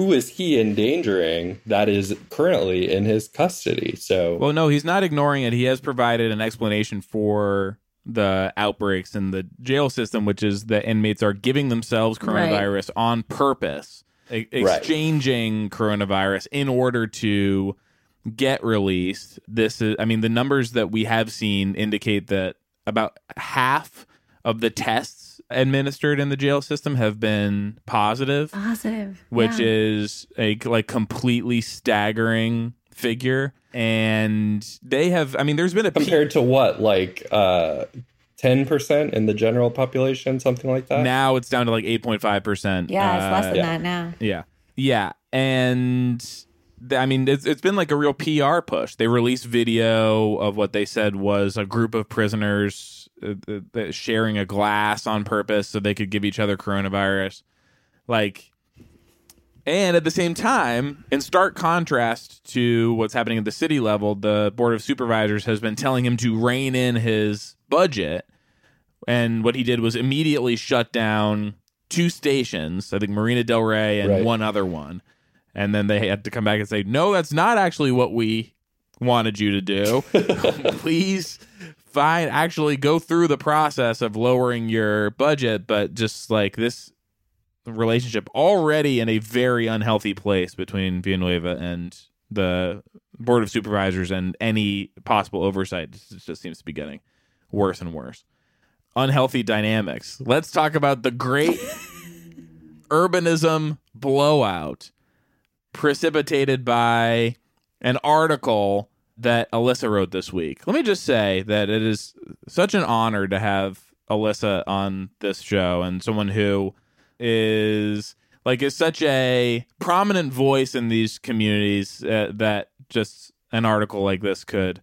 who is he endangering that is currently in his custody? So, well, no, he's not ignoring it. He has provided an explanation for the outbreaks in the jail system, which is that inmates are giving themselves coronavirus right. on purpose, e- exchanging right. coronavirus in order to get released. This is, I mean, the numbers that we have seen indicate that about half of the tests administered in the jail system have been positive. Positive. Which yeah. is a like completely staggering figure. And they have I mean there's been a compared to what? Like uh 10% in the general population, something like that. Now it's down to like 8.5%. Yeah, it's uh, less than yeah. that now. Yeah. Yeah. And I mean, it's, it's been like a real PR push. They released video of what they said was a group of prisoners uh, uh, sharing a glass on purpose so they could give each other coronavirus. Like, and at the same time, in stark contrast to what's happening at the city level, the Board of Supervisors has been telling him to rein in his budget. And what he did was immediately shut down two stations, I think Marina Del Rey and Right. one other one. And then they had to come back and say, no, that's not actually what we wanted you to do. (laughs) Please fine actually go through the process of lowering your budget, but just like this relationship already in a very unhealthy place between Villanueva and the board of supervisors and any possible oversight just, just seems to be getting worse and worse. Unhealthy dynamics. Let's talk about the great (laughs) urbanism blowout precipitated by an article that Alissa wrote this week. Let me just say that it is such an honor to have Alissa on this show and someone who is like is such a prominent voice in these communities uh, that just an article like this could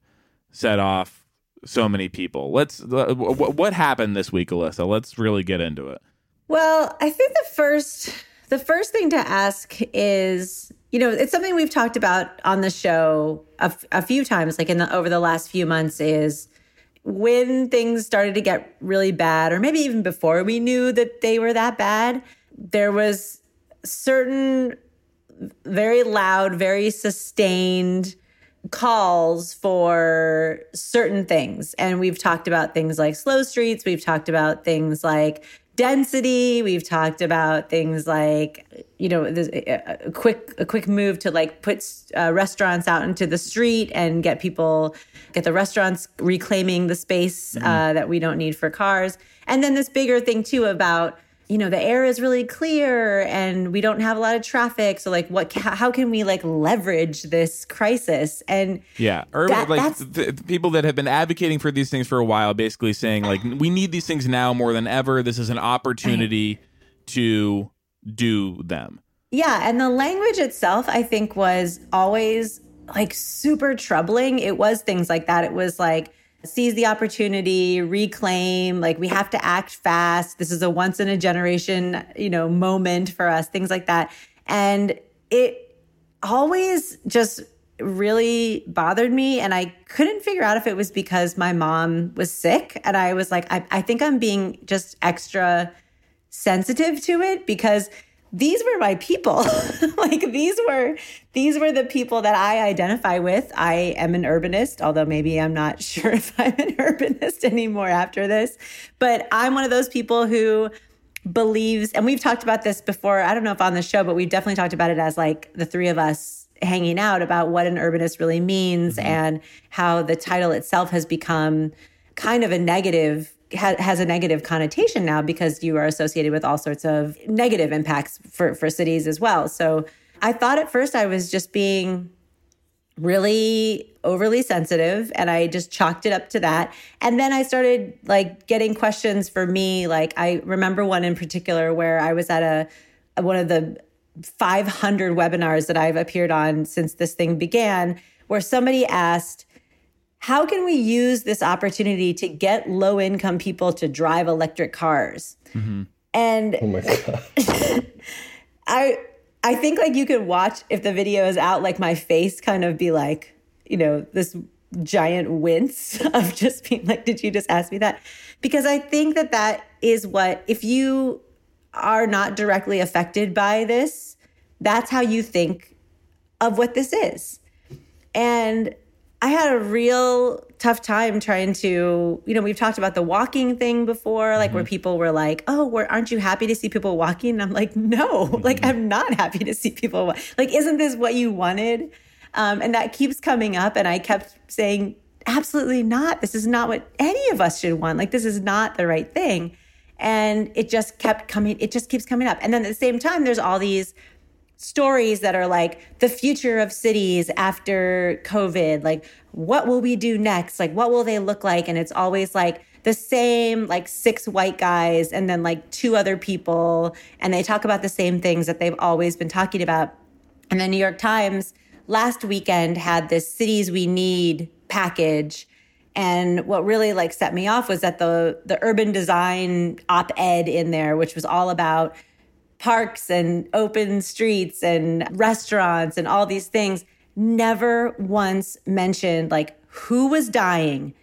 set off so many people. Let's uh, wh- what happened this week, Alissa? Let's really get into it. Well, I think the first the first thing to ask is, you know, it's something we've talked about on the show a, few times, like in the over the last few months, is when things started to get really bad, or maybe even before we knew that they were that bad, there was certain very loud, very sustained calls for certain things. And we've talked about things like slow streets, we've talked about things like density, we've talked about things like you know a, quick a quick move to like put uh, restaurants out into the street and get people get the restaurants reclaiming the space uh, that we don't need for cars. And then this bigger thing too about you know the air is really clear and we don't have a lot of traffic. So like what how can we like leverage this crisis? And Yeah, urban That- like that's- the, the people that have been advocating for these things for a while, basically saying like (laughs) we need these things now more than ever. This is an opportunity to do them. yeah and the language itself i think was always like super troubling. It was things like that. It was like seize the opportunity reclaim like we have to act fast. This is a once in a generation you know moment for us things like that. And it always just really bothered me and i couldn't figure out if it was because my mom was sick and i was like i, I think i'm being just extra sensitive to it because these were my people. (laughs) Like these were these were the people that i identify with. I am an urbanist although maybe i'm not (laughs) sure if i'm an urbanist anymore after this but i'm one of those people who believes and we've talked about this before i don't know if on the show but we've definitely talked about it as like the three of us hanging out about what an urbanist really means mm-hmm. and how the title itself has become kind of a negative ha- has a negative connotation now because you are associated with all sorts of negative impacts for for cities as well so i thought at first i was just being really overly sensitive and I just chalked it up to that. And then I started like getting questions for me. Like I remember one in particular where I was at a one of the 500 webinars that I've appeared on since this thing began where somebody asked how can we use this opportunity to get low income people to drive electric cars? Mm-hmm. And Oh my god. (laughs) I I think like you could watch if the video is out, like my face kind of be like, you know, this giant wince (laughs) of just being like, did you just ask me that? Because I think that that is what, if you are not directly affected by this, that's how you think of what this is. And I had a real tough time trying to, you know, we've talked about the walking thing before, like where people were like, "Oh, where aren't you happy to see people walking?" And I'm like, "No, (laughs) like I'm not happy to see people. Wa- like, isn't this what you wanted?" Um, and that keeps coming up, and I kept saying, "Absolutely not. This is not what any of us should want. Like, this is not the right thing." And it just kept coming. It just keeps coming up. And then at the same time, there's all these stories that are like the future of cities after COVID. Like, what will we do next? Like, what will they look like? And it's always like the same, like six white guys and then like two other people. And they talk about the same things that they've always been talking about. And the New York Times last weekend had this cities we need package and what really like set me off was that the the urban design op-ed in there which was all about parks and open streets and restaurants and all these things never once mentioned like who was dying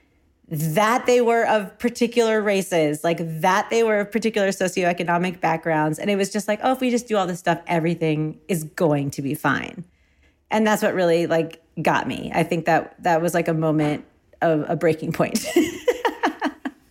that they were of particular races, like that they were of particular socioeconomic backgrounds. And it was just like, oh, if we just do all this stuff, everything is going to be fine. And that's what really like got me. I think that that was like a moment of a breaking point. (laughs)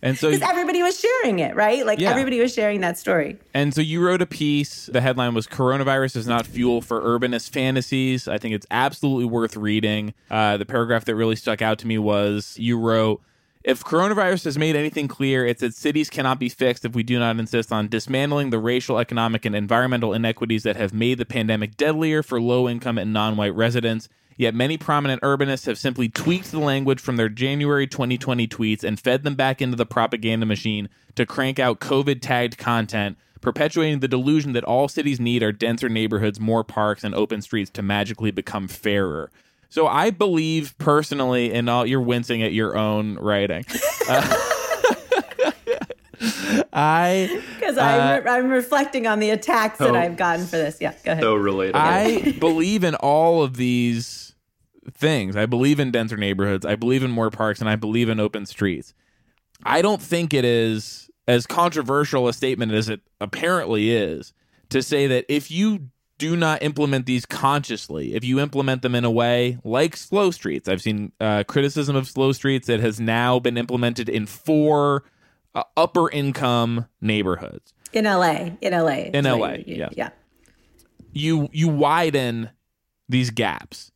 And so Because everybody was sharing it, right? Like Yeah. everybody was sharing that story. And so you wrote a piece. The headline was "Coronavirus is not fuel for urbanist fantasies." I think it's absolutely worth reading. Uh, the paragraph that really stuck out to me was you wrote. If coronavirus has made anything clear, it's that cities cannot be fixed if we do not insist on dismantling the racial, economic, and environmental inequities that have made the pandemic deadlier for low income and non white residents. Yet many prominent urbanists have simply tweaked the language from their January 2020 tweets and fed them back into the propaganda machine to crank out COVID tagged content, perpetuating the delusion that all cities need are denser neighborhoods, more parks, and open streets to magically become fairer. So I believe personally in all you're wincing at your own writing. Uh, (laughs) I Because Uh, I'm, re- I'm reflecting on the attacks that Oh. I've gotten for this. Yeah, go ahead. So related. I believe in all of these things. I believe in denser neighborhoods. I believe in more parks, and I believe in open streets. I don't think it is as controversial a statement as it apparently is to say that if you do not implement these consciously, if you implement them in a way like slow streets, I've seen uh, criticism of slow streets that has now been implemented in four uh, upper income neighborhoods. in LA, in LA. In LA, you- you- yeah. Yeah. you you widen these gaps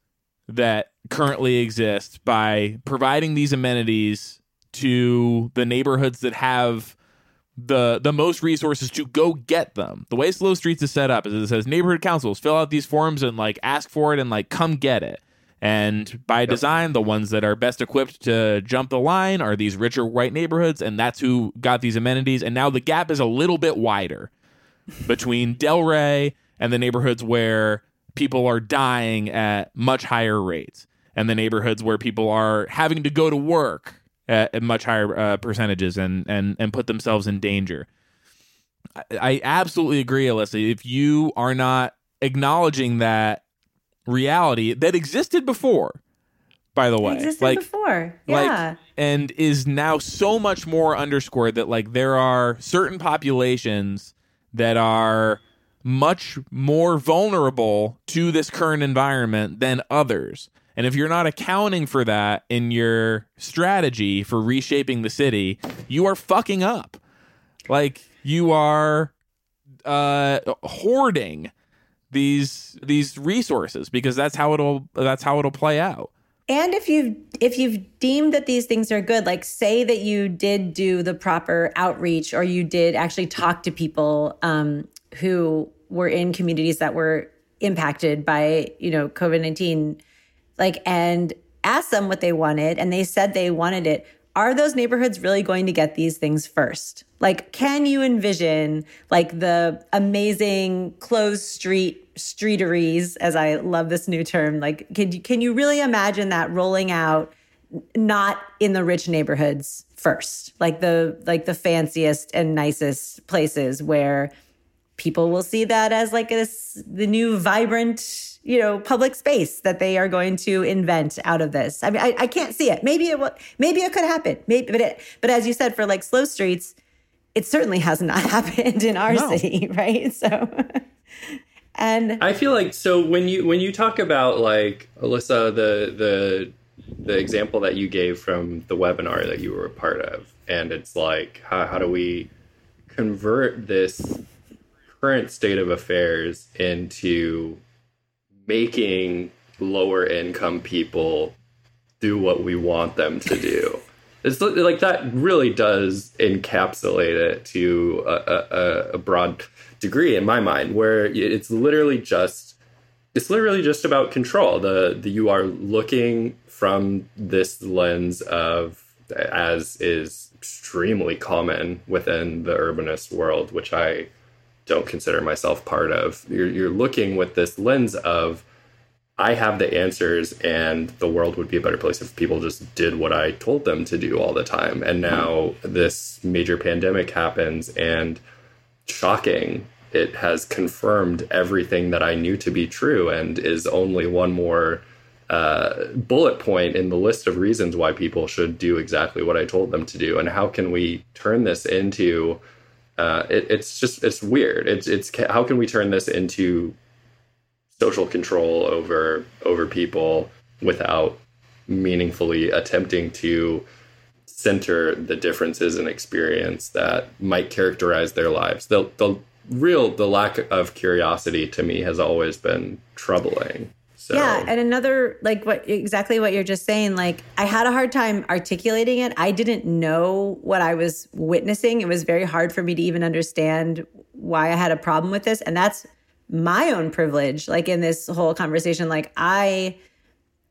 that currently exist by providing these amenities to the neighborhoods that have the the most resources to go get them. The way Slow Streets is set up is it says neighborhood councils fill out these forms and like ask for it and like come get it. And by design, the ones that are best equipped to jump the line are these richer white neighborhoods, and that's who got these amenities. And now the gap is a little bit wider between Delray and the neighborhoods where people are dying at much higher rates, and the neighborhoods where people are having to go to work at, at much higher uh, percentages and and and put themselves in danger. I, I absolutely agree, Alissa. If you are not acknowledging that reality that existed before, by the way, existed like before. like Yeah. and is now so much more underscored that like there are certain populations that are much more vulnerable to this current environment than others. And if you're not accounting for that in your strategy for reshaping the city you are fucking up. Like you are uh hoarding these these resources because that's how it'll that's how it'll play out. And if you've if you've deemed that these things are good, like say that you did do the proper outreach or you did actually talk to people um, who were in communities that were impacted by you know COVID nineteen, like and asked them what they wanted, and they said they wanted it. Are those neighborhoods really going to get these things first? Like, can you envision like the amazing closed street streeteries, as I love this new term? Like, can you, can you really imagine that rolling out not in the rich neighborhoods first, like the like the fanciest and nicest places where people will see that as like this the new vibrant you know public space that they are going to invent out of this. I mean i, I can't see it. Maybe it will maybe it could happen. Maybe but it but as you said for like slow streets it certainly has not (laughs) happened in our No. city (laughs) right? So and I feel like so when you when you talk about like Alissa the the the example that you gave from the webinar that you were a part of and it's like how, how do we convert this current state of affairs into making lower income people do what we want them to do. It's like that really does encapsulate it to a, a, a- broad degree in my mind where it's literally just it's literally just about control. The, the you are looking from this lens of as is extremely common within the urbanist world which i don't consider myself part of you're, you're looking with this lens of I have the answers and the world would be a better place if people just did what I told them to do all the time. And now this major pandemic happens and shocking, it has confirmed everything that I knew to be true and is only one more uh, bullet point in the list of reasons why people should do exactly what I told them to do. And how can we turn this into uh, it, it's just it's weird. It's it's how can we turn this into social control over over people without meaningfully attempting to center the differences in experience that might characterize their lives. The the real the lack of curiosity to me has always been troubling. So. Yeah, and another like what exactly what you're just saying. Like I had a hard time articulating it. I didn't know what I was witnessing. It was very hard for me to even understand why I had a problem with this, and that's my own privilege. Like in this whole conversation, like I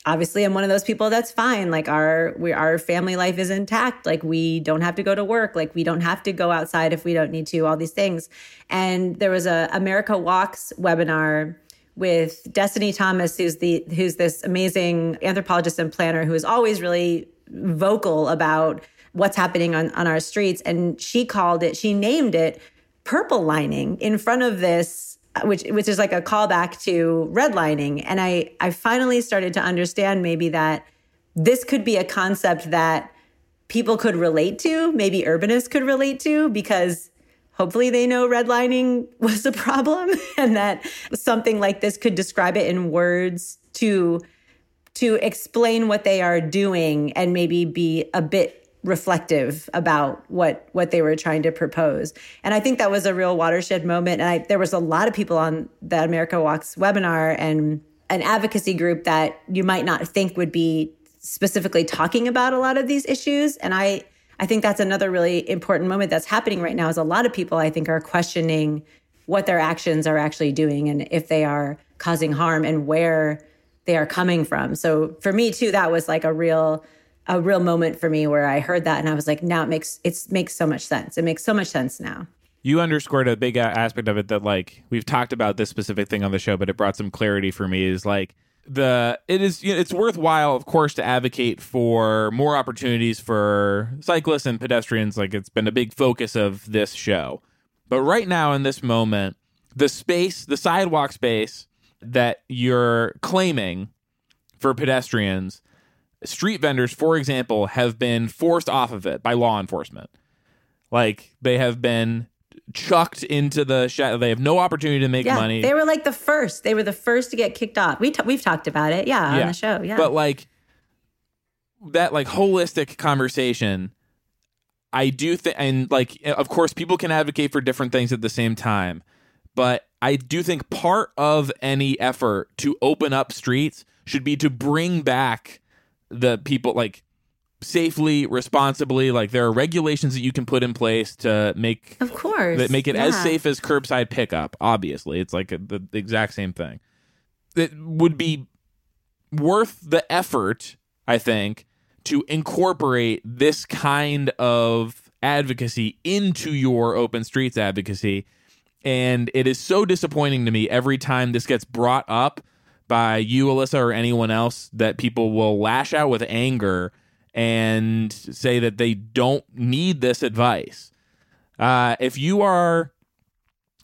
obviously I'm one of those people that's fine. Like our we our family life is intact. Like we don't have to go to work. Like we don't have to go outside if we don't need to. All these things. And there was a America Walks webinar with Destiny Thomas, who's the who's this amazing anthropologist and planner who is always really vocal about what's happening on, on our streets. And she called it, she named it purple lining in front of this, which which is like a callback to redlining. And I I finally started to understand maybe that this could be a concept that people could relate to, maybe urbanists could relate to, because hopefully they know redlining (laughs) was a problem (laughs) and that something like this could describe it in words to to explain what they are doing and maybe be a bit reflective about what what they were trying to propose. And i think that was a real watershed moment. And I, there was a lot of people on the america walks webinar and an advocacy group that you might not think would be specifically talking about a lot of these issues. And i I think that's another really important moment that's happening right now is a lot of people I think are questioning what their actions are actually doing and if they are causing harm and where they are coming from. So for me too that was like a real a real moment for me where I heard that and I was like now it makes it makes so much sense. It makes so much sense now. You underscored a big aspect of it that like we've talked about this specific thing on the show but it brought some clarity for me is like the it is you know, it's worthwhile of course to advocate for more opportunities for cyclists and pedestrians. Like it's been a big focus of this show. But right now in this moment the space the sidewalk space that you're claiming for pedestrians street vendors for example have been forced off of it by law enforcement. Like they have been chucked into the shadow. They have no opportunity to make yeah, money. They were like the first. They were the first to get kicked off. We t- we've talked about it, yeah, Yeah. on the show, yeah. But like that like holistic conversation I do think and like of course people can advocate for different things at the same time. But I do think part of any effort to open up streets should be to bring back the people like safely, responsibly. Like there are regulations that you can put in place to make of course, that make it as safe as curbside pickup. Obviously, it's like a, the, the exact same thing. It would be worth the effort, I think, to incorporate this kind of advocacy into your open streets advocacy. And it is so disappointing to me every time this gets brought up by you, Alissa, or anyone else that people will lash out with anger and say that they don't need this advice. Uh, if you are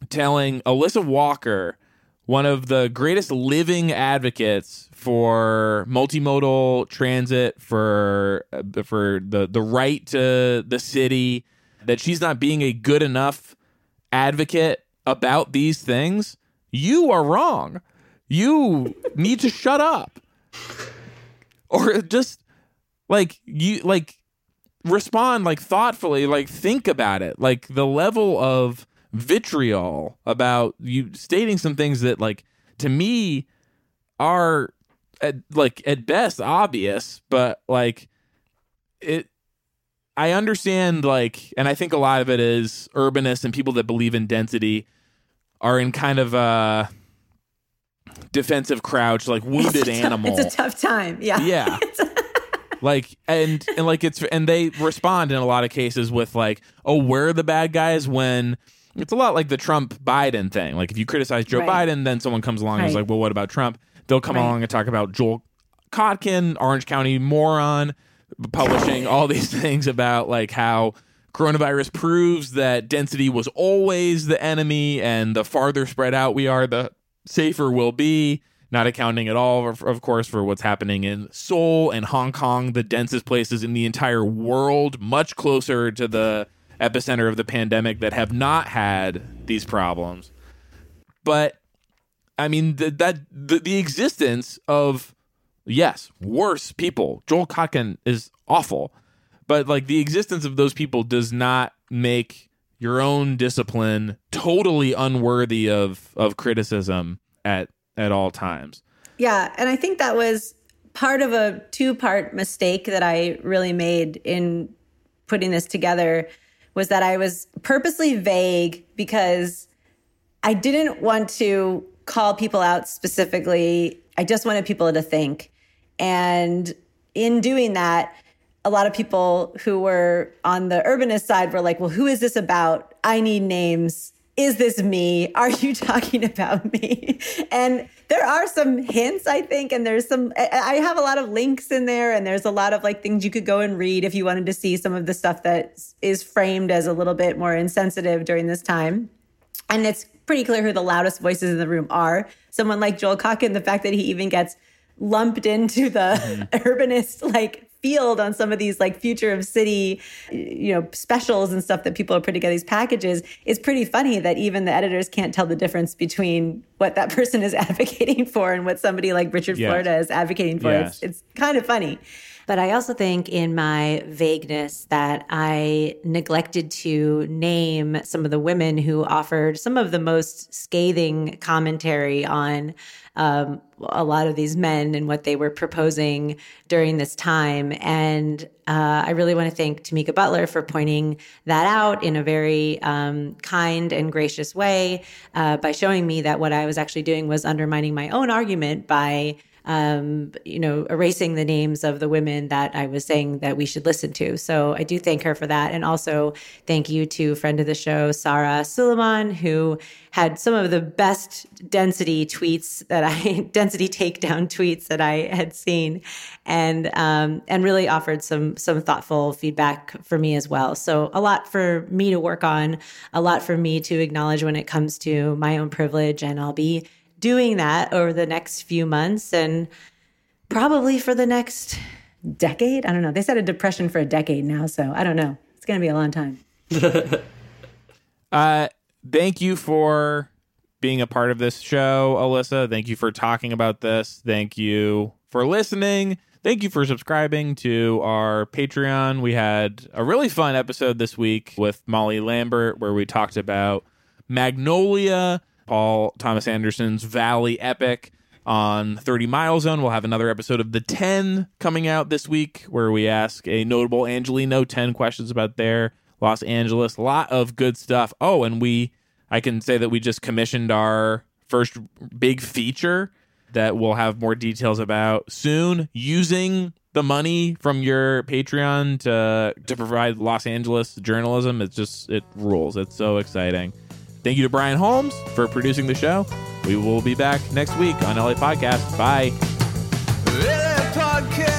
telling Alissa Walker, one of the greatest living advocates for multimodal transit, for uh, for the the right to the city, that she's not being a good enough advocate about these things, you are wrong. You need to shut up, (laughs) or just like you like respond like thoughtfully like think about it like the level of vitriol about you stating some things that like to me are at, like at best obvious but like it i understand like and i think a lot of it is urbanists and people that believe in density are in kind of a defensive crouch like wounded it's tough- animal It's a tough time. Yeah. yeah (laughs) like and and like it's and they respond in a lot of cases with like oh we're the bad guys when it's a lot like the trump biden thing like if you criticize joe Right. biden then someone comes along and is like well what about trump they'll come Right. along and talk about Joel Kotkin, Orange County moron, publishing all these (laughs) things about like how coronavirus proves that density was always the enemy, and the farther spread out we are, the safer we'll be. Not accounting at all, of, course, for what's happening in Seoul and Hong Kong, the densest places in the entire world, much closer to the epicenter of the pandemic that have not had these problems. But I mean, th- that the, the existence of yes, worse people. Joel Kotkin is awful, but like the existence of those people does not make your own discipline totally unworthy of of criticism at at all times. Yeah, and I think that was part of a two-part mistake that I really made in putting this together was that I was purposely vague because I didn't want to call people out specifically. I just wanted people to think. And in doing that, a lot of people who were on the urbanist side were like, well, who is this about? I need names. Is this me? Are you (laughs) talking about me? And there are some hints, I think, and there's some, I have a lot of links in there, and there's a lot of like things you could go and read if you wanted to see some of the stuff that is framed as a little bit more insensitive during this time. And it's pretty clear who the loudest voices in the room are. Someone like Joel Kotkin, the fact that he even gets lumped into the mm-hmm. (laughs) urbanist like field on some of these like future of city you know specials and stuff that people are putting together these packages is pretty funny that even the editors can't tell the difference between what that (laughs) person is advocating for and what somebody like richard Yes. florida is advocating for Yes. it's, it's kind of funny but I also think in my vagueness that I neglected to name some of the women who offered some of the most scathing commentary on um, a lot of these men and what they were proposing during this time. And uh, I really want to thank Tamika Butler for pointing that out in a very um, kind and gracious way uh, by showing me that what I was actually doing was undermining my own argument by um, you know, erasing the names of the women that I was saying that we should listen to. So I do thank her for that. And also thank you to friend of the show, Sahra Sulaiman, who had some of the best density tweets that I, (laughs) density takedown tweets that I had seen and, um, and really offered some, some thoughtful feedback for me as well. So a lot for me to work on, a lot for me to acknowledge when it comes to my own privilege. And I'll be doing that over the next few months and probably for the next decade. I don't know. They said a depression for a decade now, so I don't know. It's going to be a long time. (laughs) Uh, thank you for being a part of this show, Alissa. Thank you for talking about this. Thank you for listening. Thank you for subscribing to our Patreon. We had a really fun episode this week with Molly Lambert where we talked about Magnolia, Paul Thomas Anderson's Valley epic on 30 Mile Zone. We'll have another episode of The 10 coming out this week where we ask a notable Angeleno 10 questions about their Los Angeles. A lot of good stuff. Oh, and we, I can say that we just commissioned our first big feature that we'll have more details about soon using the money from your Patreon to to provide Los Angeles journalism. It's just it rules. It's so exciting. Thank you to Brian Holmes for producing the show. We will be back next week on LA Podcast. Bye. LA Podcast.